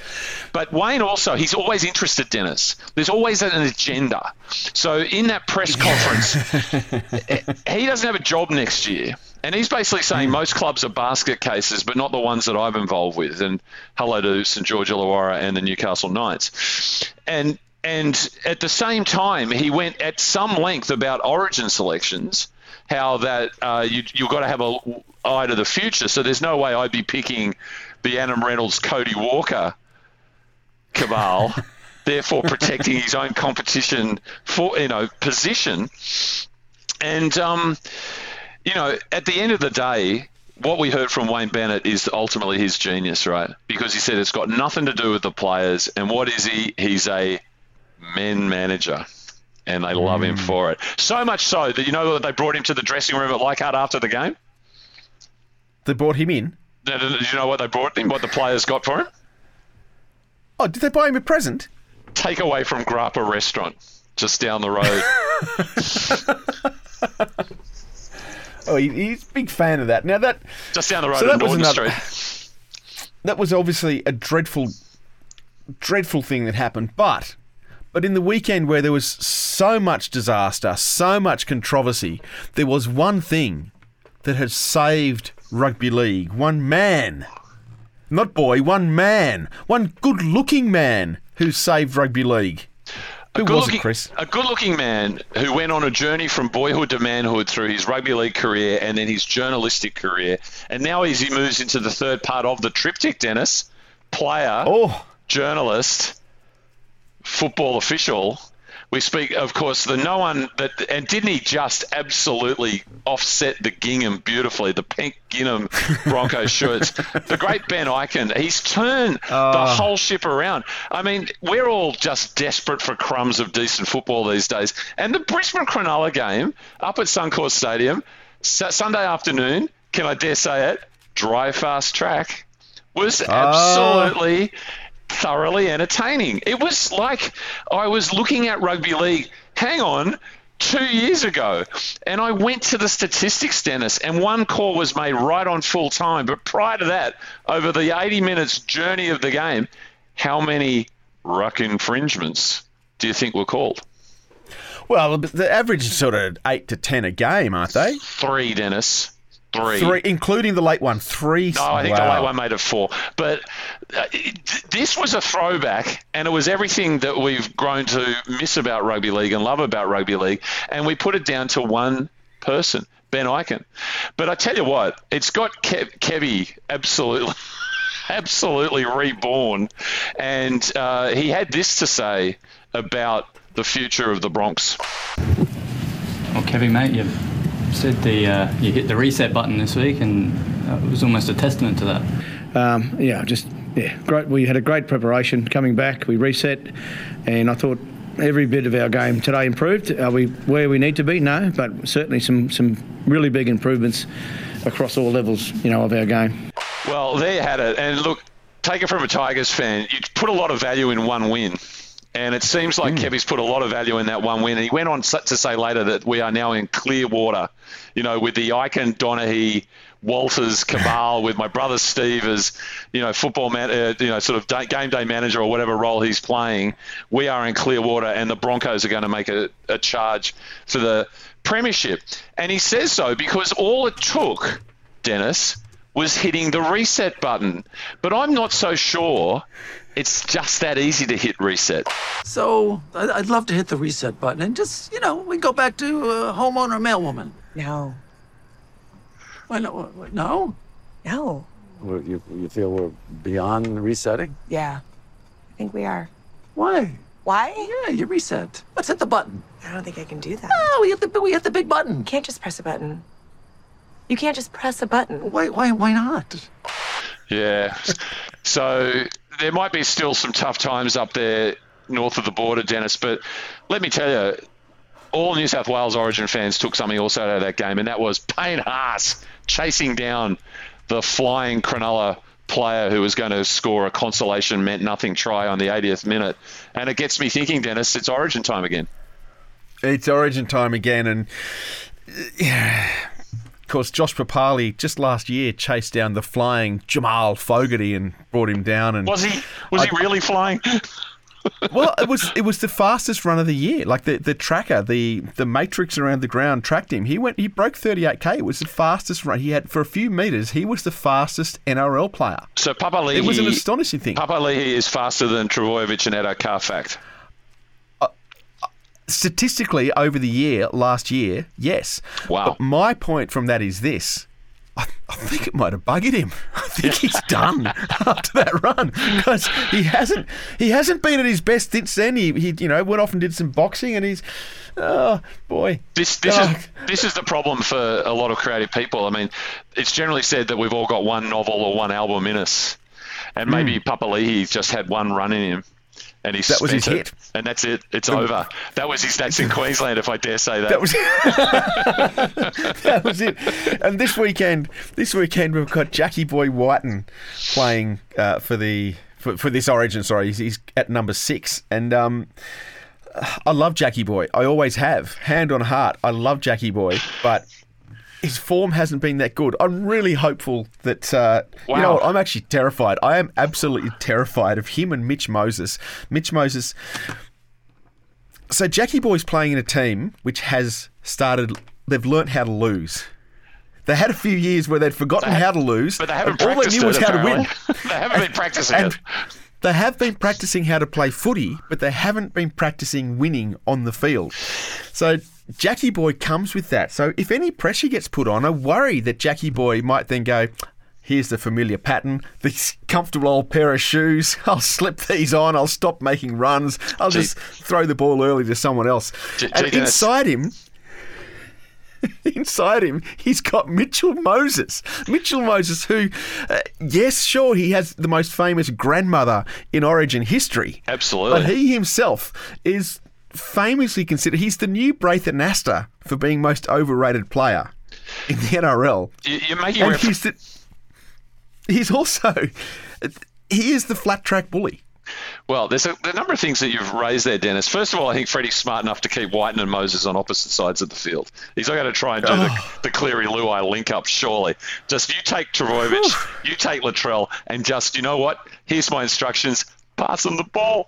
But Wayne also, he's always interested, Dennis. There's always an agenda. So in that press conference, he doesn't have a job next year. And he's basically saying hmm. most clubs are basket cases, but not the ones that I'm involved with. And hello to St George Illawarra and the Newcastle Knights. And and at the same time, he went at some length about origin selections, how that uh, you, you've got to have a eye to the future. So there's no way I'd be picking the Adam Reynolds, Cody Walker cabal, therefore protecting his own competition for you know position. And um, you know, at the end of the day, what we heard from Wayne Bennett is ultimately his genius, right? Because he said it's got nothing to do with the players. And what is he? He's a men manager. And they love him mm. for it. So much so that you know that they brought him to the dressing room at Leichhardt after the game? They brought him in. Did you know what they brought him? What the players got for him? Oh, did they buy him a present? Takeaway from Grappa Restaurant, just down the road. Oh, he's a big fan of that. Now that just down the road so at that was another- Street. that was obviously a dreadful, dreadful thing that happened. But, but in the weekend where there was so much disaster, so much controversy, there was one thing that had saved rugby league. One man, not boy, one man, one good-looking man who saved rugby league. Who was it, Chris? A good-looking man who went on a journey from boyhood to manhood through his rugby league career and then his journalistic career, and now as he moves into the third part of the triptych, Dennis, player, oh. journalist, football official. We speak, of course, the no one that, and didn't he just absolutely offset the gingham beautifully, the pink gingham Broncos shirts? The great Ben Ikin, he's turned the Ah. whole ship around. I mean, we're all just desperate for crumbs of decent football these days. And the Brisbane Cronulla game up at Suncorp Stadium, Sunday afternoon, can I dare say it, dry fast track, was Ah. absolutely thoroughly entertaining. It was like I was looking at rugby league. Hang on. Two years ago, and I went to the statistics, Dennis, and one call was made right on full time. But prior to that, over the 80 minutes journey of the game, how many ruck infringements do you think were called? Well, the average is sort of eight to ten a game, aren't they? Three, Dennis. Three. Three, including the late one. Three. No, I think the late one made it four. But uh, it- this was a throwback, and it was everything that we've grown to miss about rugby league and love about rugby league, and we put it down to one person, Ben Ikin. But I tell you what, it's got Kev- Kevy absolutely. Absolutely reborn, and uh, he had this to say about the future of the Bronx. Well, Kevin, mate, you've said the uh, you hit the reset button this week, and uh, it was almost a testament to that. Um, yeah, just yeah, great. We had a great preparation coming back. We reset, and I thought every bit of our game today improved. Are we where we need to be? No, but certainly some some really big improvements across all levels, you know, of our game. Well, there you had it. And look, take it from a Tigers fan. You put a lot of value in one win. And it seems like mm. Kevy's put a lot of value in that one win. And he went on to say later that we are now in clear water, you know, with the Ikin, Donaghy, Walters, Cabal, with my brother Steve as, you know, football, man, uh, you know, sort of day, game day manager or whatever role he's playing. We are in clear water, and the Broncos are going to make a, a charge for the premiership. And he says so because all it took, Dennis, was hitting the reset button. But I'm not so sure it's just that easy to hit reset. So I'd love to hit the reset button and just, you know, we go back to uh, homeowner mailwoman. No. Why no? No? No. Well, you, you feel we're beyond resetting? Yeah. I think we are. Why? Why? Yeah, you reset. Let's hit the button. I don't think I can do that. Oh, we hit the we hit the big button. You can't just press a button. You can't just press a button. Why why why not? Yeah. So there might be still some tough times up there north of the border, Dennis, but let me tell you, all New South Wales Origin fans took something also out of that game, and that was Payne Haas chasing down the flying Cronulla player who was going to score a consolation meant nothing try on the 80th minute. And it gets me thinking, Dennis, it's Origin time again. It's Origin time again, and yeah, of course, Josh Papali'i just last year chased down the flying Jamal Fogarty and brought him down. And was he? Was I, he really flying? well, it was it was the fastest run of the year. Like the, the tracker, the the matrix around the ground tracked him. He went he broke 38k. It was the fastest run he had for a few meters. He was the fastest NRL player. So Papali'i, it was an astonishing thing. Papali'i is faster than Trbojevic and Edo Carfact. Statistically, over the year, last year, yes. Wow. But my point from that is this: I, I think it might have buggered him. I think he's done after that run because he hasn't he hasn't been at his best since then. He, he you know went off and did some boxing and he's oh boy. This this oh. is this is the problem for a lot of creative people. I mean, it's generally said that we've all got one novel or one album in us, and maybe mm. Papali'i's just had one run in him and he that was his it, hit. And that's it. It's over. That was his That's in Queensland, if I dare say that. That was that was it. And this weekend, this weekend we've got Jackie Boy Wighton playing uh, for the for, for this Origin. Sorry, he's, he's at number six, and um, I love Jackie Boy. I always have. Hand on heart, I love Jackie Boy, but his form hasn't been that good. I'm really hopeful that uh, wow. you know what, I'm actually terrified. I am absolutely terrified of him and Mitch Moses. Mitch Moses. So Jackie Boy's playing in a team which has started. They've learnt how to lose. They had a few years where they'd forgotten they, how to lose, but they haven't all they knew was how to win. they haven't been practicing and, it. They have been practicing how to play footy, but they haven't been practicing winning on the field. So Jackie Boy comes with that. So if any pressure gets put on, I worry that Jackie Boy might then go, here's the familiar pattern, this comfortable old pair of shoes. I'll slip these on. I'll stop making runs. I'll just throw the ball early to someone else. G- and inside him, inside him, he's got Mitchell Moses. Mitchell Moses, who, uh, yes, sure, he has the most famous grandmother in Origin history. Absolutely. But he himself is famously considered he's the new Braith Anasta for being most overrated player in the NRL. You're making and he's, the, he's also he is the flat track bully. Well, there's a, a, number of things that you've raised there, Dennis. First of all, I think Freddie's smart enough to keep Wighton and Moses on opposite sides of the field. He's not going to try and do oh. the, the Cleary Luai link up, surely. Just you take Trbojevic, you take Latrell, and just, you know what? Here's my instructions passing the ball.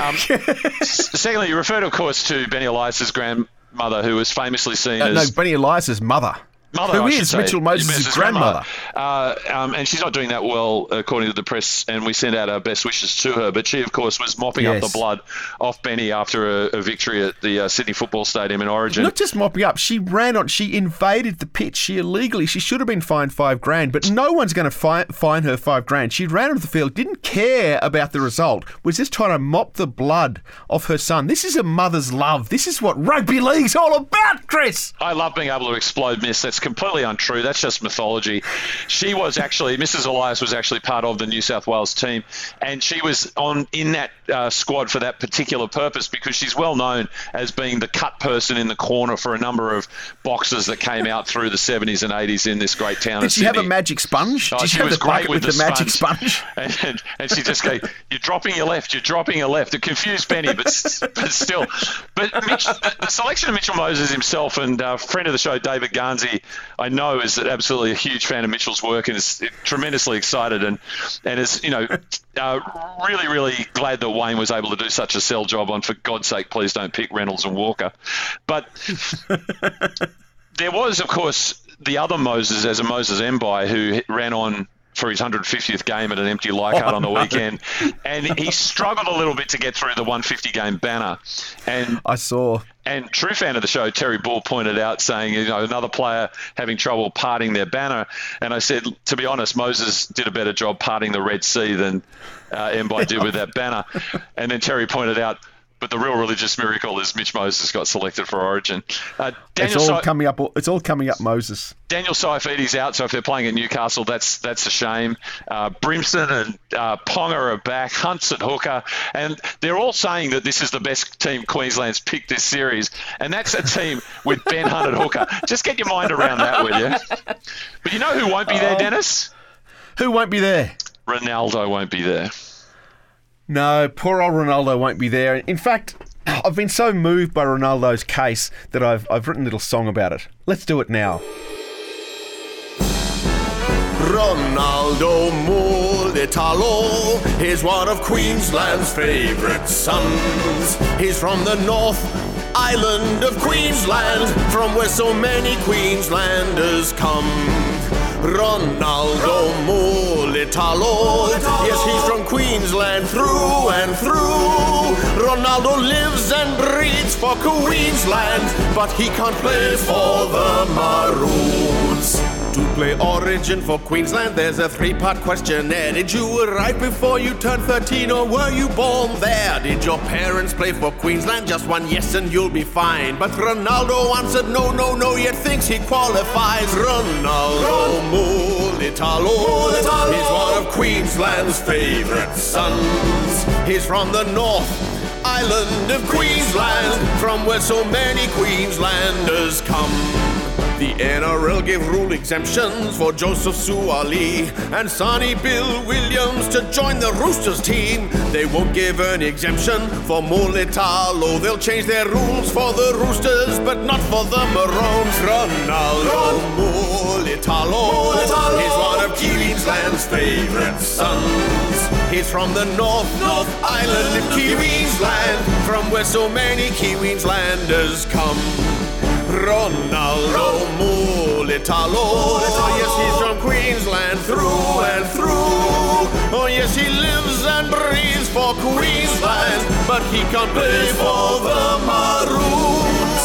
Um, secondly, you referred, of course, to Benny Elias's grandmother, who was famously seen uh, as no Benny Elias's mother. Mother, Who is. Mitchell Moses' grandmother? Uh, um, and she's not doing that well, according to the press, and we send out our best wishes to her. But she, of course, was mopping up the blood off Benny after a, a victory at the uh, Sydney Football Stadium in Origin. Not just mopping up, she ran on, she invaded the pitch. She illegally, she should have been fined five grand, but no one's going to fi- fine her five grand. She ran onto the field, didn't care about the result, was just trying to mop the blood off her son. This is a mother's love. This is what rugby league's all about, Chris. I love being able to explode myths. That's completely untrue. That's just mythology. She was actually Mrs. Elias was actually part of the New South Wales team, and she was on in that uh, squad for that particular purpose because she's well known as being the cut person in the corner for a number of boxes that came out through the 70s and 80s in this great town Did she have a magic sponge? Oh, Did she, she have was the great with with, the the, magic sponge. sponge? and, and she just go, "You're dropping your left. You're dropping your left." It confused Benny, but but still. But Mitch, the, the selection of Mitchell Moses himself and uh, friend of the show David Garnsey, I know is absolutely a huge fan of Mitchell's work and is tremendously excited and and is you know uh, really really glad that Wayne was able to do such a sell job on. For God's sake, please don't pick Reynolds and Walker. But there was, of course, the other Moses as a Moses Mbye who ran on for his 150th game at an empty Leichhardt Oh, on the no. weekend, and he struggled a little bit to get through the 150 game banner. And I saw. And true fan of the show, Terry Bull pointed out, saying, you know, another player having trouble parting their banner. And I said, to be honest, Moses did a better job parting the Red Sea than uh, Mbye did with that banner. And then Terry pointed out, but the real religious miracle is Mitch Moses got selected for Origin. Uh, It's all coming up. It's all coming up, Moses. Daniel Saifiti's out, so if they're playing at Newcastle, that's that's a shame. Uh, Brimson and uh, Ponga are back. Hunt's at hooker, and they're all saying that this is the best team Queensland's picked this series, and that's a team with Ben Hunt at hooker. Just get your mind around that, will you? But you know who won't be there. Dennis? Who won't be there? Ronaldo won't be there. No, poor old Ronaldo won't be there. In fact, I've been so moved by Ronaldo's case that I've, I've written a little song about it. Let's do it now. Ronaldo Mulitalo is one of Queensland's favourite sons. He's from the North Island of Queensland, from where so many Queenslanders come. Ronaldo Mulitalo, yes, he's from Queensland through and through. Ronaldo lives and breathes for Queensland, but he can't play for the Maroons. To play Origin for Queensland, there's a three part questionnaire. Did you arrive before you turned 13 or were you born there? Did your parents play for Queensland? Just one yes and you'll be fine. But Ronaldo answered no, no, no, yet thinks he qualifies. Ronaldo Mulitalo is one of Queensland's favourite sons. He's from the north island of Queensland, from where so many Queenslanders come. The NRL gave rule exemptions for Joseph Suaalii and Sonny Bill Williams to join the Roosters team. They won't give an exemption for Mulitalo. They'll change their rules for the Roosters, but not for the Maroons. Ronaldo Mulitalo is one of Queensland's favourite sons. He's from the North, North Island of Queensland, from where so many Queenslanders come. Ronaldo Mulitalo. Oh, yes, he's from Queensland through and through. Oh, yes, he lives and breathes for Queensland, but he can't play for the Maroons.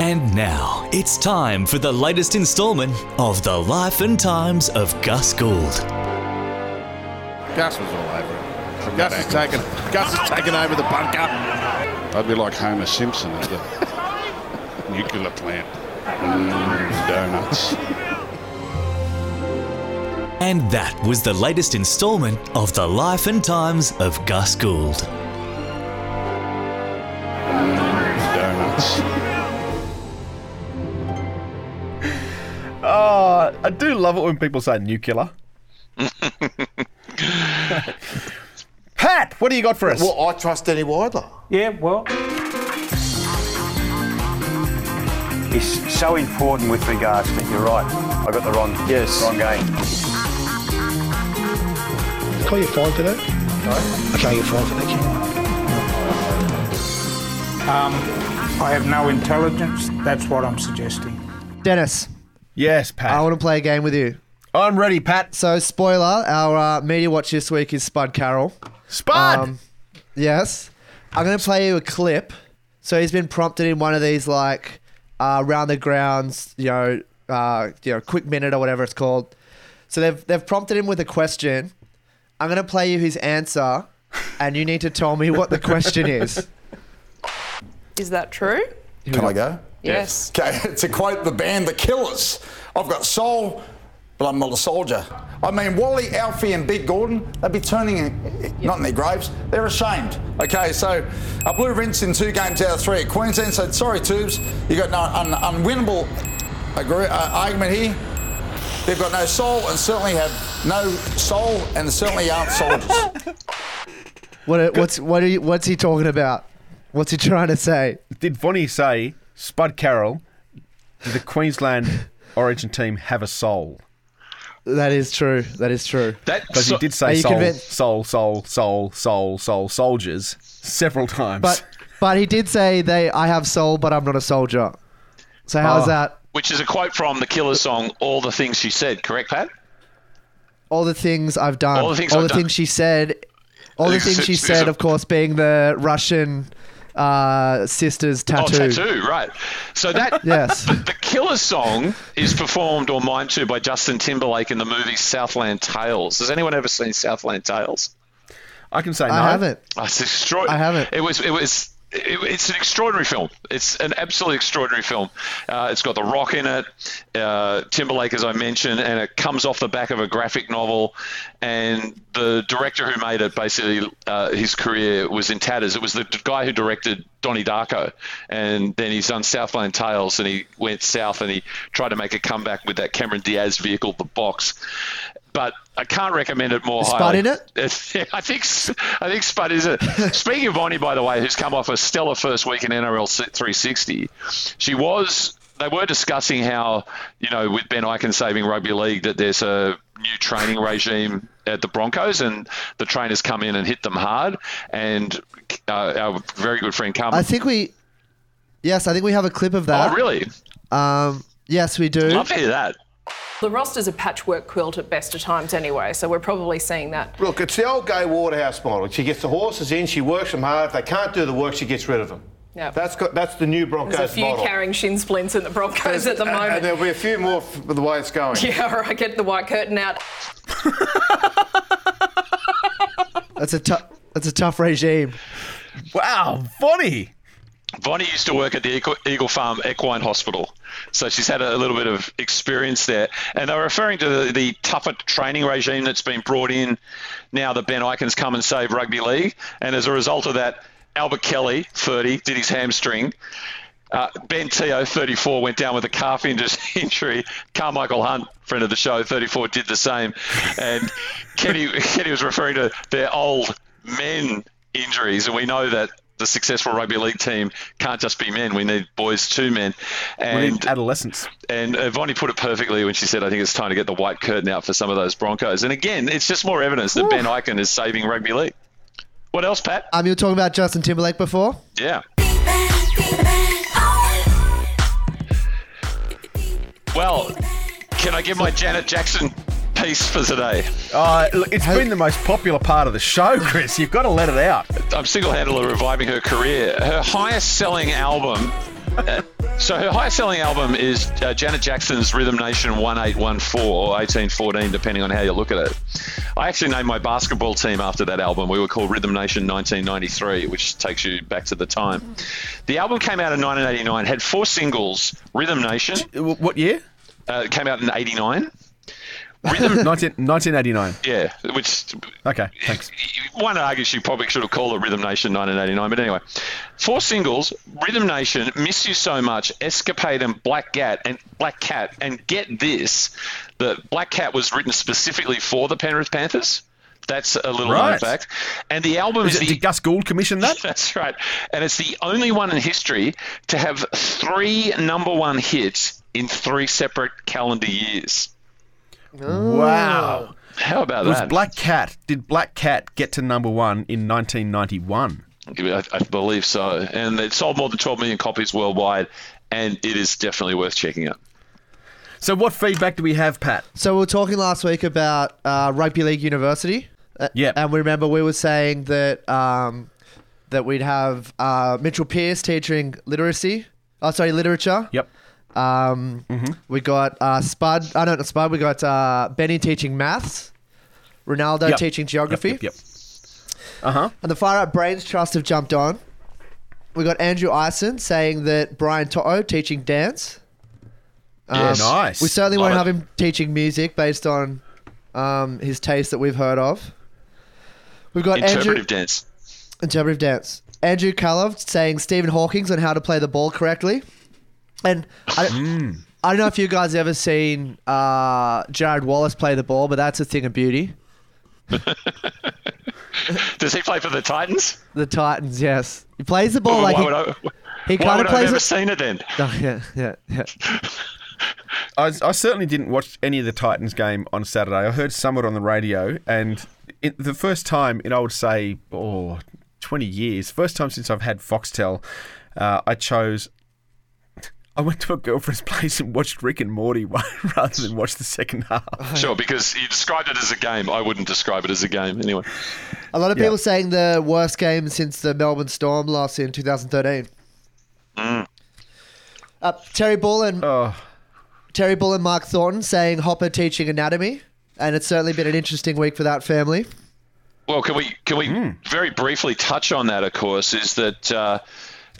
And now it's time for the latest instalment of the life and times of Gus Gould. Gus was all over it. Gus has taken, Gus has taken over the bunker. I'd be like Homer Simpson at the nuclear plant. Mm, donuts. And that was the latest instalment of the life and times of Gus Gould. Donuts. Oh, I do love it when people say nuclear. Pat, what do you got for us? Well, I trust Danny Weidler. Yeah, well. It's so important with regards to, you're right, I got the wrong, yes. wrong game. Call you five for that? I can't get five for that, can Um, I have no intelligence. That's what I'm suggesting. Dennis. Yes, Pat. I want to play a game with you. I'm ready, Pat. So, spoiler, our uh, media watch this week is Spud Carroll. Spud! yes. I'm going to play you a clip. So, he's been prompted in one of these, like, uh, round the grounds, you know, uh, you know, quick minute or whatever it's called. So, they've, they've prompted him with a question. I'm going to play you his answer, and you need to tell me what the question is. Is that true? Can I go? Yes. Okay, to quote the band The Killers, I've got soul, but I'm not a soldier. I mean, Wally, Alfie, and Big Gordon, they'd be turning in, not in their graves, they're ashamed. Okay, so I blew rinse in two games out of three at Queensland, said, sorry, Tubes, you got no un- unwinnable agree- uh, argument here. They've got no soul and certainly have no soul and certainly aren't soldiers. What, what's, what are you, what's he talking about? What's he trying to say? Did Vonnie say, Spud Carroll, did the Queensland Origin team have a soul? That is true. That is true. Because he did say you soul, convinced- soul, soul, soul, soul, soul, soldiers several times. But but he did say they I have soul, but I'm not a soldier. So how's Oh. Ah. that? Which is a quote from the Killer song, All the Things She Said, correct, Pat? All the things I've done. All the things I've done. she said. All the things she said, of course, being the Russian uh, sister's tattoo. Oh, tattoo, right. So that Yes. the, the Killer song is performed or mined to by Justin Timberlake in the movie Southland Tales. Has anyone ever seen Southland Tales? I can say I haven't. Oh, it's extraordinary. I haven't. It was. It was. It, it's an extraordinary film. It's an absolutely extraordinary film. Uh, it's got The Rock in it, uh, Timberlake, as I mentioned, and it comes off the back of a graphic novel. And the director who made it, basically, uh, his career was in tatters. It was the guy who directed Donnie Darko, and then he's done Southland Tales, and he went south and he tried to make a comeback with that Cameron Diaz vehicle, the Box. But I can't recommend it more Is Spud highly. in it? I think I think Spud is it. Speaking of Vonnie, by the way, who's come off a stellar first week in NRL 360, she was. They were discussing how you know with Ben Ikin saving rugby league that there's a new training regime at the Broncos and the trainers come in and hit them hard. And uh, our very good friend Carmen. I think we. Yes, I think we have a clip of that. oh really? Um, yes, we do. Love to hear that. The roster's a patchwork quilt at best of times anyway, so we're probably seeing that. Look, it's the old Gai Waterhouse model. She gets the horses in, she works them hard. If they can't do the work, she gets rid of them. Yeah. That's got, that's the new Broncos There's a few model. carrying shin splints in the Broncos at the moment. And there'll be a few more f- the way it's going. Yeah, all right, get the white curtain out. That's a tough. That's a tough regime. Wow, funny. Vonnie used to work at the Eagle, Farm Equine Hospital, so she's had a, little bit of experience there. And they're referring to the, the tougher training regime that's been brought in now that Ben Ikin's come and saved rugby league. And as a result of that, Albert Kelly, 30, did his hamstring. Uh, ben Teo, 34, went down with a calf inju- injury. Carmichael Hunt, friend of the show, 34, did the same. And Kenny, Kenny was referring to their old men injuries, and we know that the successful rugby league team can't just be men. We need boys too, men. And we need adolescents. and uh, Vonnie put it perfectly when she said, I think it's time to get the white curtain out for some of those Broncos. And again, it's just more evidence that Ben Ikin is saving rugby league. What else, Pat? Um, you were talking about Justin Timberlake before. Yeah. Well, can I give my Janet Jackson piece for today? Uh, look, it's been the most popular part of the show, Chris. You've got to let it out. I'm single-handedly reviving her career. Her highest-selling album. uh, so her highest-selling album is uh, Janet Jackson's Rhythm Nation 1814 or 1814, depending on how you look at it. I actually named my basketball team after that album. We were called Rhythm Nation 1993, which takes you back to the time. The album came out in 1989, had four singles. Rhythm Nation. What year? Uh, it came out in 89. 19, 1989. Yeah, which Okay, thanks. one argues you probably should have called it Rhythm Nation 1989. But anyway, four singles: Rhythm Nation, Miss You So Much, Escapade, and Black Cat. And Black Cat. And get this: the Black Cat was written specifically for the Penrith Panthers. That's a little known Right. fact. And the album Is it, the did Gus Gould commission that? That's right. And it's the only one in history to have three number one hits in three separate calendar years. Wow. How about was that? Was Black Cat? Did Black Cat get to number one in 1991? I, I believe so. And it sold more than 12 million copies worldwide, and it is definitely worth checking out. So, what feedback do we have, Pat? So we were talking last week about uh, Rugby League University. Yeah. And we remember we were saying that um, that we'd have uh, Mitchell Pearce teaching literacy. Oh, sorry, literature. Yep. Um, We got uh, Spud. I don't know Spud. We got uh, Benny teaching maths. Ronaldo Yep. teaching geography. Yep. yep, Uh huh. And the Fire Up Brains Trust have jumped on. We got Andrew Ison saying that Brian To'o teaching dance. Um, Yeah, nice. We certainly Love won't it. have him teaching music based on um, his taste that we've heard of. We've got Interpretive Andrew, dance. interpretive dance. Andrew Callov saying Stephen Hawking's on how to play the ball correctly. And I, Hmm. I don't know if you guys ever seen uh, Jarrod Wallace play the ball, but that's a thing of beauty. Does he play for the Titans? The Titans, yes. He plays the ball Well, like why he, would I, he why kind would of I have plays never it. seen it then? Oh, yeah, yeah, yeah. I, I certainly didn't watch any of the Titans game on Saturday. I heard somewhat on the radio, and it, the first time in I would say, oh, 20 years, first time since I've had Foxtel, uh, I chose. I went to a girlfriend's place and watched Rick and Morty rather than watch the second half. Sure, because you described it as a game. I wouldn't describe it as a game anyway. A lot of Yeah. people saying the worst game since the Melbourne Storm loss in 2013. Mm. Uh, Terry Bull and Oh. Terry Bull and Mark Thornton saying Hopper teaching anatomy, and it's certainly been an interesting week for that family. Well, can we can we Hmm. very briefly touch on that? Of course, is that uh,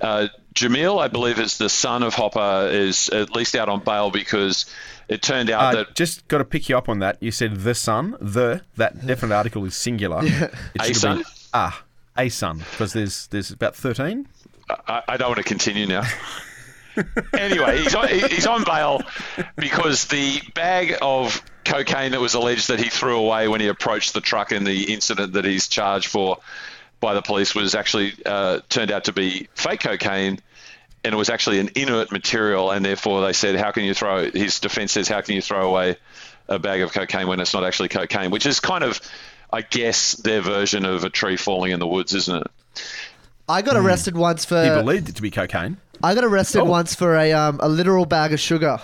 uh, Jamil, I believe, is the son of Hopper, is at least out on bail because it turned out Uh, that just got to pick you up on that. You said the son, the that definite article is singular. It A son? been ah a son because there's there's about thirteen. I, I don't want to continue now. anyway, he's on, he's on bail because the bag of cocaine that was alleged that he threw away when he approached the truck in the incident that he's charged for by the police was actually uh, turned out to be fake cocaine. And it was actually an inert material, and therefore they said, "How can you throw?" His defense says, "How can you throw away a bag of cocaine when it's not actually cocaine?" Which is kind of, I guess, their version of a tree falling in the woods, isn't it? I got arrested once for. He believed it to be cocaine. I got arrested Oh. once for a um, a literal bag of sugar.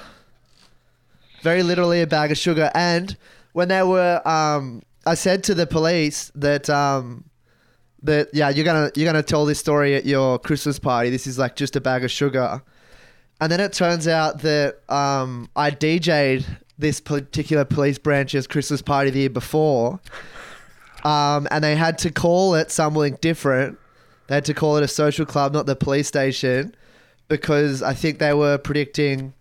Very literally a bag of sugar, and when they were, um, I said to the police that um, that yeah, you're gonna you're gonna tell this story at your Christmas party. This is like just a bag of sugar, and then it turns out that um, I DJ'd this particular police branch's Christmas party the year before, um, and they had to call it something different. They had to call it a social club, not the police station, because I think they were predicting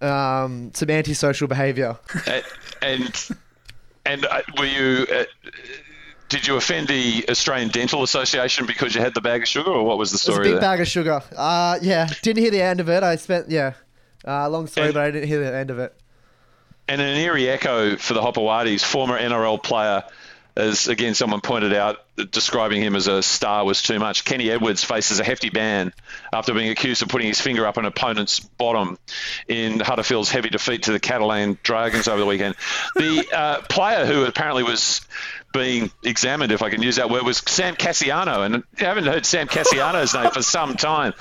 um, some antisocial behaviour. A- and and uh, were you? Uh, did you offend the Australian Dental Association because you had the bag of sugar, or what was the It was a story big there? bag of sugar. Uh, yeah, didn't hear the end of it. I spent yeah, uh, long story, but I didn't hear the end of it. And an eerie echo for the Hopoates, former NRL player, as again someone pointed out, describing him as a star was too much. Kenny Edwards faces a hefty ban after being accused of putting his finger up an opponent's bottom in Huddersfield's heavy defeat to the Catalan Dragons over the weekend. The uh, player who apparently was being examined, if I can use that word, was Sam Kasiano, and I haven't heard Sam Kasiano's name for some time.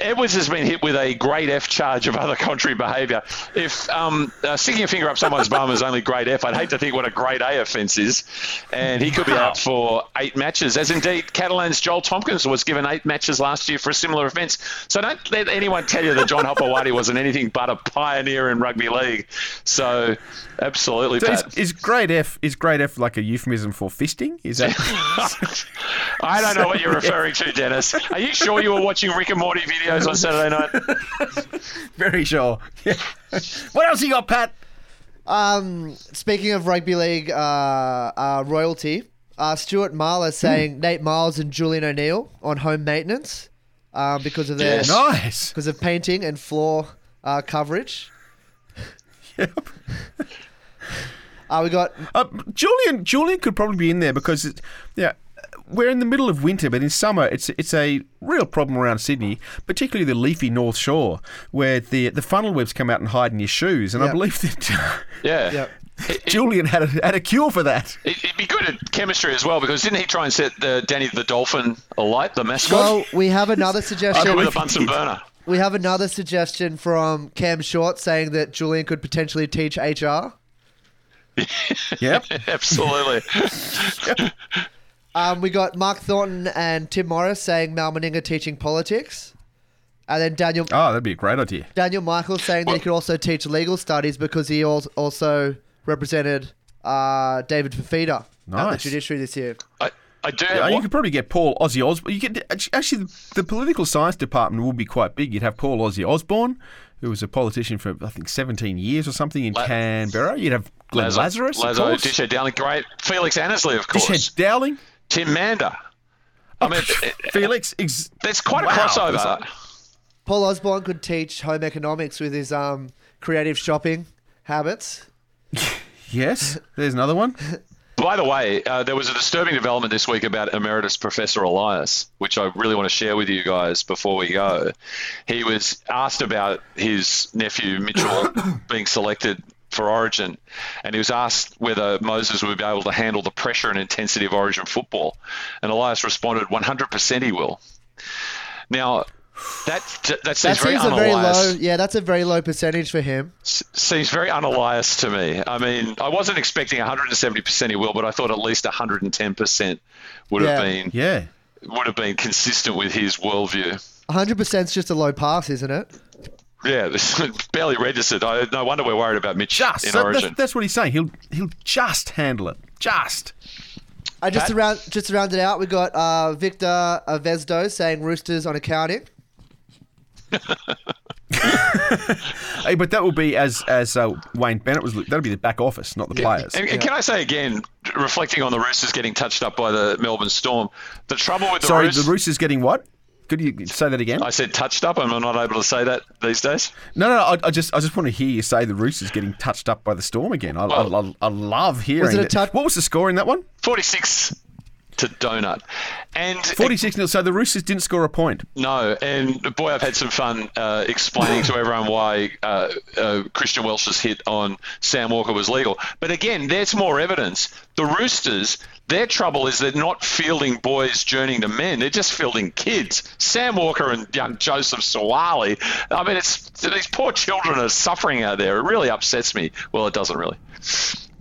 Edwards has been hit with a grade F charge of other contrary behaviour. If um, uh, sticking a finger up someone's bum is only grade F, I'd hate to think what a grade A offence is. And he could be out for eight matches, as indeed Catalan's Joel Tomkins was given eight matches last year for a similar offence. So don't let anyone tell you that John Hopoate wasn't anything but a pioneer in rugby league. So absolutely, So is, is grade F is grade F like a euphemism for fisting? Is that? I don't know what you're referring to, Dennis. Are you sure you were watching Rick and Morty videos on Saturday night? Very sure. Yeah. what else you got, Pat? Um, speaking of rugby league uh, uh, royalty, uh, Stuart Marler Hmm. saying Nate Miles and Julian O'Neill on home maintenance um, because of their Yes. Nice. because of painting and floor uh, coverage. Uh, we got Uh, Julian. Julian could probably be in there because, it, yeah, we're in the middle of winter, but in summer it's it's a real problem around Sydney, particularly the leafy North Shore, where the the funnel webs come out and hide in your shoes. And I believe that uh, Yeah. Julian had a, had a cure for that. It- It'd be good at chemistry as well because didn't he try and set the Danny the dolphin alight, the mascot? Well, we have another suggestion. with a Bunsen burner. We have another suggestion from Cam Short saying that Julian could potentially teach HR. Yep. Absolutely. Um, we got Mark Thornton and Tim Morris saying Mal Meninga teaching politics. And then Daniel Oh, that'd be a great idea. Daniel Michael saying that he could also teach legal studies because he also represented uh, David Fifita at the judiciary this year. I, I do Yeah, you could probably get Paul Ozzy Osborne. You get actually the political science department would be quite big. You'd have Paul Ozzy Osborne, who was a politician for I think 17 years or something in Canberra. You'd have Glenn Lazo- Lazarus, of Lazo, course. Dishhead Dowling, great. Felix Annesley, of course. Dishhead Dowling. Tim Mander. I mean, Felix. Ex- there's quite Wow. a crossover. Paul Osborne could teach home economics with his um, creative shopping habits. Yes, there's another one. By the way, uh, there was a disturbing development this week about Emeritus Professor Elias, which I really want to share with you guys before we go. He was asked about his nephew Mitchell being selected for Origin, and he was asked whether Moses would be able to handle the pressure and intensity of Origin football. And Elias responded, 100% he will. Now, that that That seems very seems a very un-Elias low. Yeah, that's a very low percentage for him. seems very un-Elias to me. I mean, I wasn't expecting 170% he will, but I thought at least 110% would have been yeah would have been consistent with his worldview. 100% is just a low pass, isn't it? Yeah, this barely registered. I, no wonder we're worried about Mitch Just in so Origin. that's, that's what he's saying. He'll he'll just handle it. Just. I just Pat? around just to round it out, we got uh, Victor Avezdo saying Roosters on accounting. Hey, but that will be as as uh, Wayne Bennett was. That'll be the back office, not the players. And, and can I say again, reflecting on the Roosters getting touched up by the Melbourne Storm, the trouble with the Sorry, Roosters. the Roosters getting what? Could you say that again? I said touched up. Am I not able to say that these days? No, no, no I, I just, I just want to hear you say the Roosters getting touched up by the storm again. I, I, I, I love hearing. Was it a touch- What was the score in that one? 46 to donut. And Forty-six nil. So the Roosters didn't score a point. No, and boy, I've had some fun uh, explaining to everyone why uh, uh, Christian Welch's hit on Sam Walker was legal. But again, there's more evidence. The Roosters, their trouble is they're not fielding boys journeying to men; they're just fielding kids. Sam Walker and young Joseph Suaalii. I mean, it's these poor children are suffering out there. It really upsets me. Well, it doesn't really.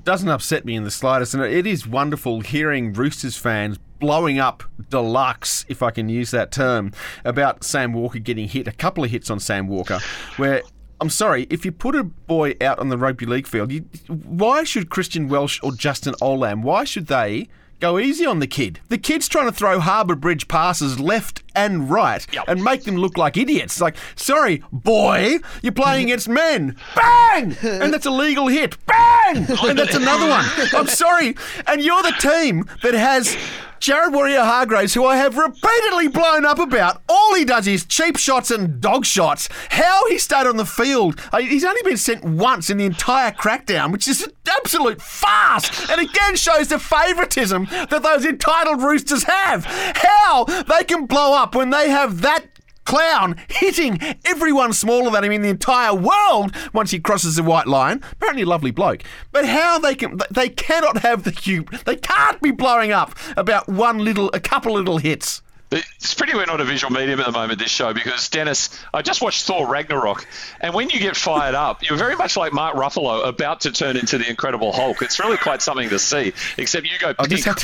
Doesn't upset me in the slightest, and it is wonderful hearing Roosters fans blowing up deluxe, if I can use that term, about Sam Walker getting hit. A couple of hits on Sam Walker, where. I'm sorry, if you put a boy out on the rugby league field, you, why should Christian Welch or Justin Olam, why should they go easy on the kid? The kid's trying to throw Harbour Bridge passes left and right and make them look like idiots. It's like, sorry, boy, you're playing against men. Bang! And that's a legal hit. Bang! And that's another one. I'm sorry. And you're the team that has Jared Waerea-Hargreaves, who I have repeatedly blown up about. All he does is cheap shots and dog shots. How he stayed on the field. uh, He's only been sent once in the entire crackdown, which is an absolute farce. And again shows the favouritism that those entitled roosters have. How they can blow up when they have that clown hitting everyone smaller than him in the entire world once he crosses the white line. Apparently, a lovely bloke. But how they can, they cannot have the cube. They can't be blowing up about one little, a couple little hits. It's pretty we're not a visual medium at the moment, this show, because Dennis, I just watched Thor Ragnarok, and when you get fired up, you're very much like Mark Ruffalo about to turn into the Incredible Hulk. It's really quite something to see, except you go I just have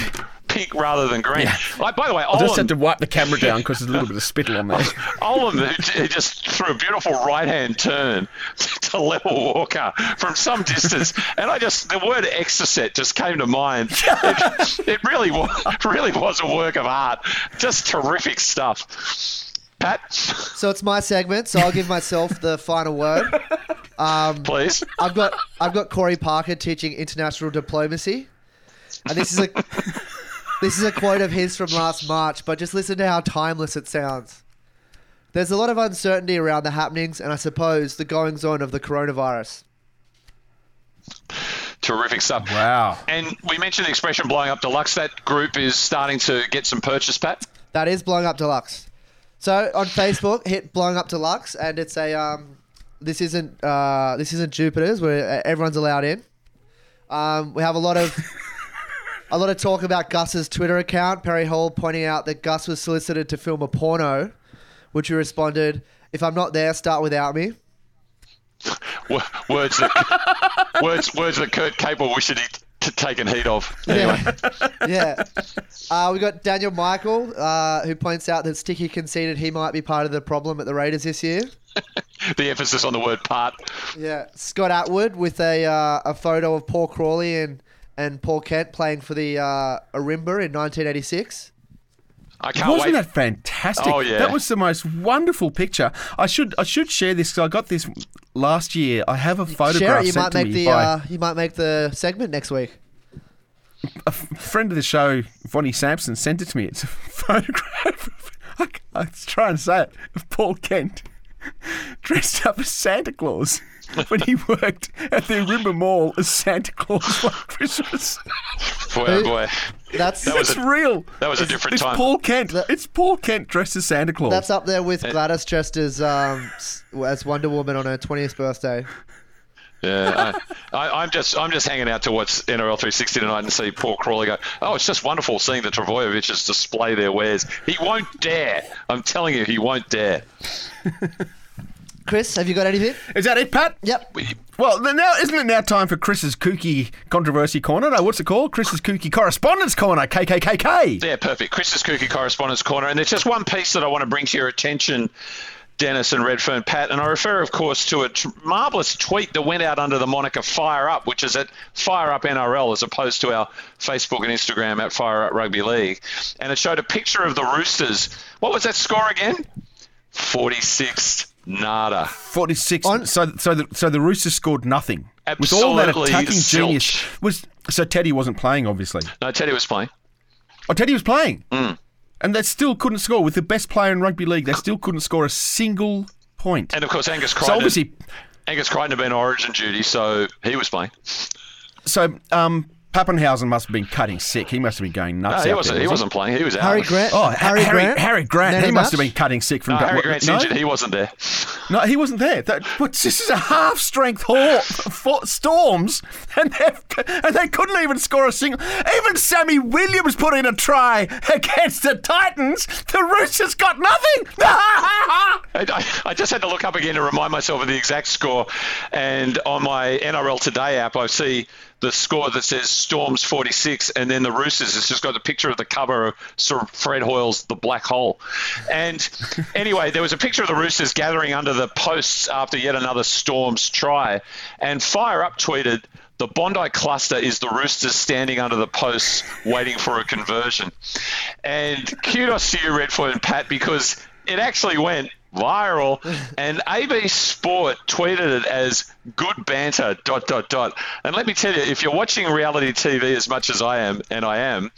pink rather than green. Like, by the way, I just had to wipe the camera down because there's a little bit of spittle on there. Olam who just threw a beautiful right-hand turn to level Walker from some distance, and I just the word exocet just came to mind. It, it really was, really was a work of art. Just terrific stuff. Pat, So it's my segment, so I'll give myself the final word. Um, please. I've got I've got Corey Parker teaching international diplomacy, and this is a this is a quote of his from last March. But just listen to how timeless it sounds. There's a lot of uncertainty around the happenings, and I suppose the goings on of the coronavirus. Terrific stuff. Wow. And we mentioned the expression blowing up deluxe. That group is starting to get some purchase, Pat. That is blowing up deluxe. So on Facebook, hit blowing up deluxe, and it's a um, this isn't uh, this isn't Jupiter's where uh, everyone's allowed in. Um, we have a lot of a lot of talk about Gus's Twitter account. Perry Hall pointing out that Gus was solicited to film a porno, which we responded, "If I'm not there, start without me." W- Words that words words that Kurt Capel wished he'd t- taken heed of. Anyway. yeah. Uh, we got Daniel Michael, uh, who points out that Sticky conceded he might be part of the problem at the Raiders this year. the emphasis on the word part. Yeah. Scott Atwood with a uh, a photo of Paul Crawley and, and Paul Kent playing for the uh, Arimba in 1986. I can't Wasn't wait. that fantastic? Oh, yeah. That was the most wonderful picture. I should I should share this 'cause I got this last year. I have a photograph Share it. You sent might to make me the by uh, you might make the segment next week. a friend of the show, Vonnie Sampson, sent it to me. It's a photograph. Of, I, I was trying to say it of Paul Kent dressed up as Santa Claus when he worked at the Rimba Mall as Santa Claus one Christmas. Boy, oh boy. That's That was It's a- real. that was a different it's time. Paul Kent. It's Paul Kent dressed as Santa Claus. That's up there with Gladys dressed as um, as Wonder Woman on her 20th birthday. Yeah, I, I, I'm just I'm just hanging out to watch NRL 360 tonight and see Paul Crawley go. Oh, it's just wonderful seeing the Trbojevics display their wares. He won't dare. I'm telling you, he won't dare. Chris, have you got anything? Is that it, Pat? Yep. Well, then now isn't it now time for Chris's kooky controversy corner? No, what's it called? Chris's kooky correspondence corner. KKKK. Yeah, perfect. Chris's Kooky Correspondence Corner. And there's just one piece that I want to bring to your attention, Dennis and Redfern Pat. And I refer, of course, to a marvellous tweet that went out under the moniker Fire Up, which is at Fire Up NRL as opposed to our Facebook and Instagram at Fire Up Rugby League. And it showed a picture of the Roosters. What was that score again? 46 nada. 46. so, so the so the Roosters scored nothing. Absolutely. With all that attacking zilch. genius, was so Teddy wasn't playing, obviously. No, Teddy was playing. Oh, Teddy was playing, Mm. And they still couldn't score. With the best player in rugby league, they still couldn't score a single point. And of course, Angus Crichton. So obviously, Angus Crichton had been origin duty, so he was playing. so um, Papenhuyzen must have been cutting sick. He must have been going No, nuts. he out wasn't. there, He was wasn't playing. He was out. Harry Grant- Oh, Harry Harry Grant? Harry Grant. Man He must the have been cutting sick from. No, Harry what- Grant's no? injured. He wasn't there. No, he wasn't there. That, what, this is a half-strength haul for Storms, and, they've- and they couldn't even score a single. Even Sammy Williams put in a try against the Titans. The Roosters got nothing. I, I- I just had to look up again to remind myself of the exact score. And on my NRL Today app, I see the score that says Storms 46, and then the Roosters. It's just got the picture of the cover of Sir Fred Hoyle's The Black Hole. And anyway, there was a picture of the Roosters gathering under the posts after yet another Storms try. And Fire Up tweeted, the Bondi cluster is the Roosters standing under the posts waiting for a conversion. And kudos to you, Redford and Pat, because it actually went viral. And AB Sport tweeted it as good banter dot dot dot. And let me tell you if you're watching reality TV as much as I am and I am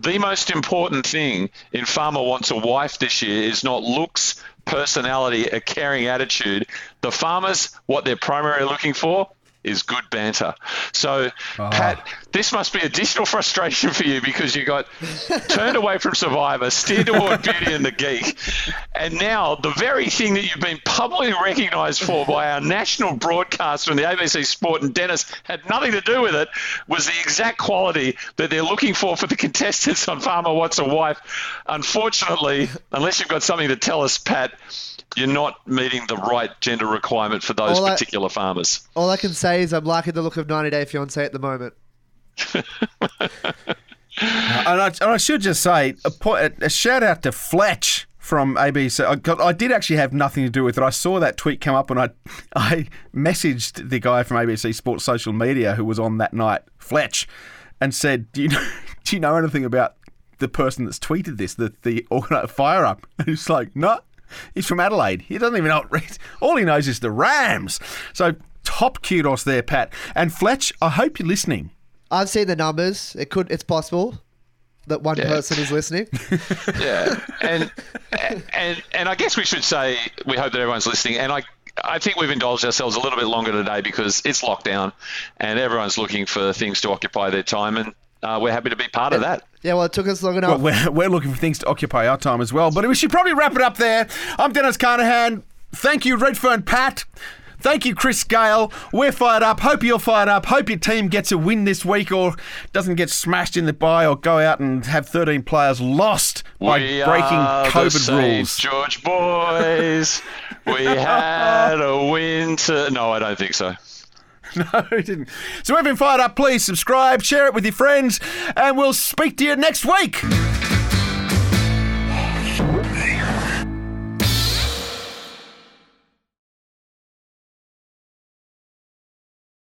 the most important thing in Farmer Wants a Wife this year is not looks personality a caring attitude. The farmers what they're primarily looking for is good banter. So, ah. Pat, this must be additional frustration for you because you got turned away from Survivor, steered toward Beauty and the Geek, and now the very thing that you've been publicly recognised for by our national broadcaster and the ABC Sport and Dennis had nothing to do with it was the exact quality that they're looking for for the contestants on Farmer What's a Wife. Unfortunately, unless you've got something to tell us, Pat. You're not meeting the right gender requirement for those All I- particular farmers. All I can say is I'm liking the look of 90 Day Fiance at the moment. and, I, and I should just say a, point, a shout out to Fletch from ABC. I, got, I did actually have nothing to do with it. I saw that tweet come up and I I messaged the guy from ABC Sports social media who was on that night, Fletch, and said, "Do you know, do you know anything about the person that's tweeted this, the the fire up?" And he's like, "No." He's from Adelaide. He doesn't even know what reads. All he knows is the Rams. So top kudos there, Pat. And Fletch, I hope you're listening. I've seen the numbers. It could. It's possible that one Yeah. person is listening. yeah, and and and I guess we should say we hope that everyone's listening. And I I think we've indulged ourselves a little bit longer today because it's lockdown and everyone's looking for things to occupy their time, and uh, we're happy to be part of that. Yeah, well, it took us long enough. Well, we're, we're looking for things to occupy our time as well. But we should probably wrap it up there. I'm Dennis Carnahan. Thank you, Redfern Pat. Thank you, Chris Gale. We're fired up. Hope you're fired up. Hope your team gets a win this week or doesn't get smashed in the bye or go out and have 13 players lost by we breaking are COVID St. rules. George boys. we had a win to. No, I don't think so. No, it didn't. So, you've been fired up, please subscribe, share it with your friends, and we'll speak to you next week.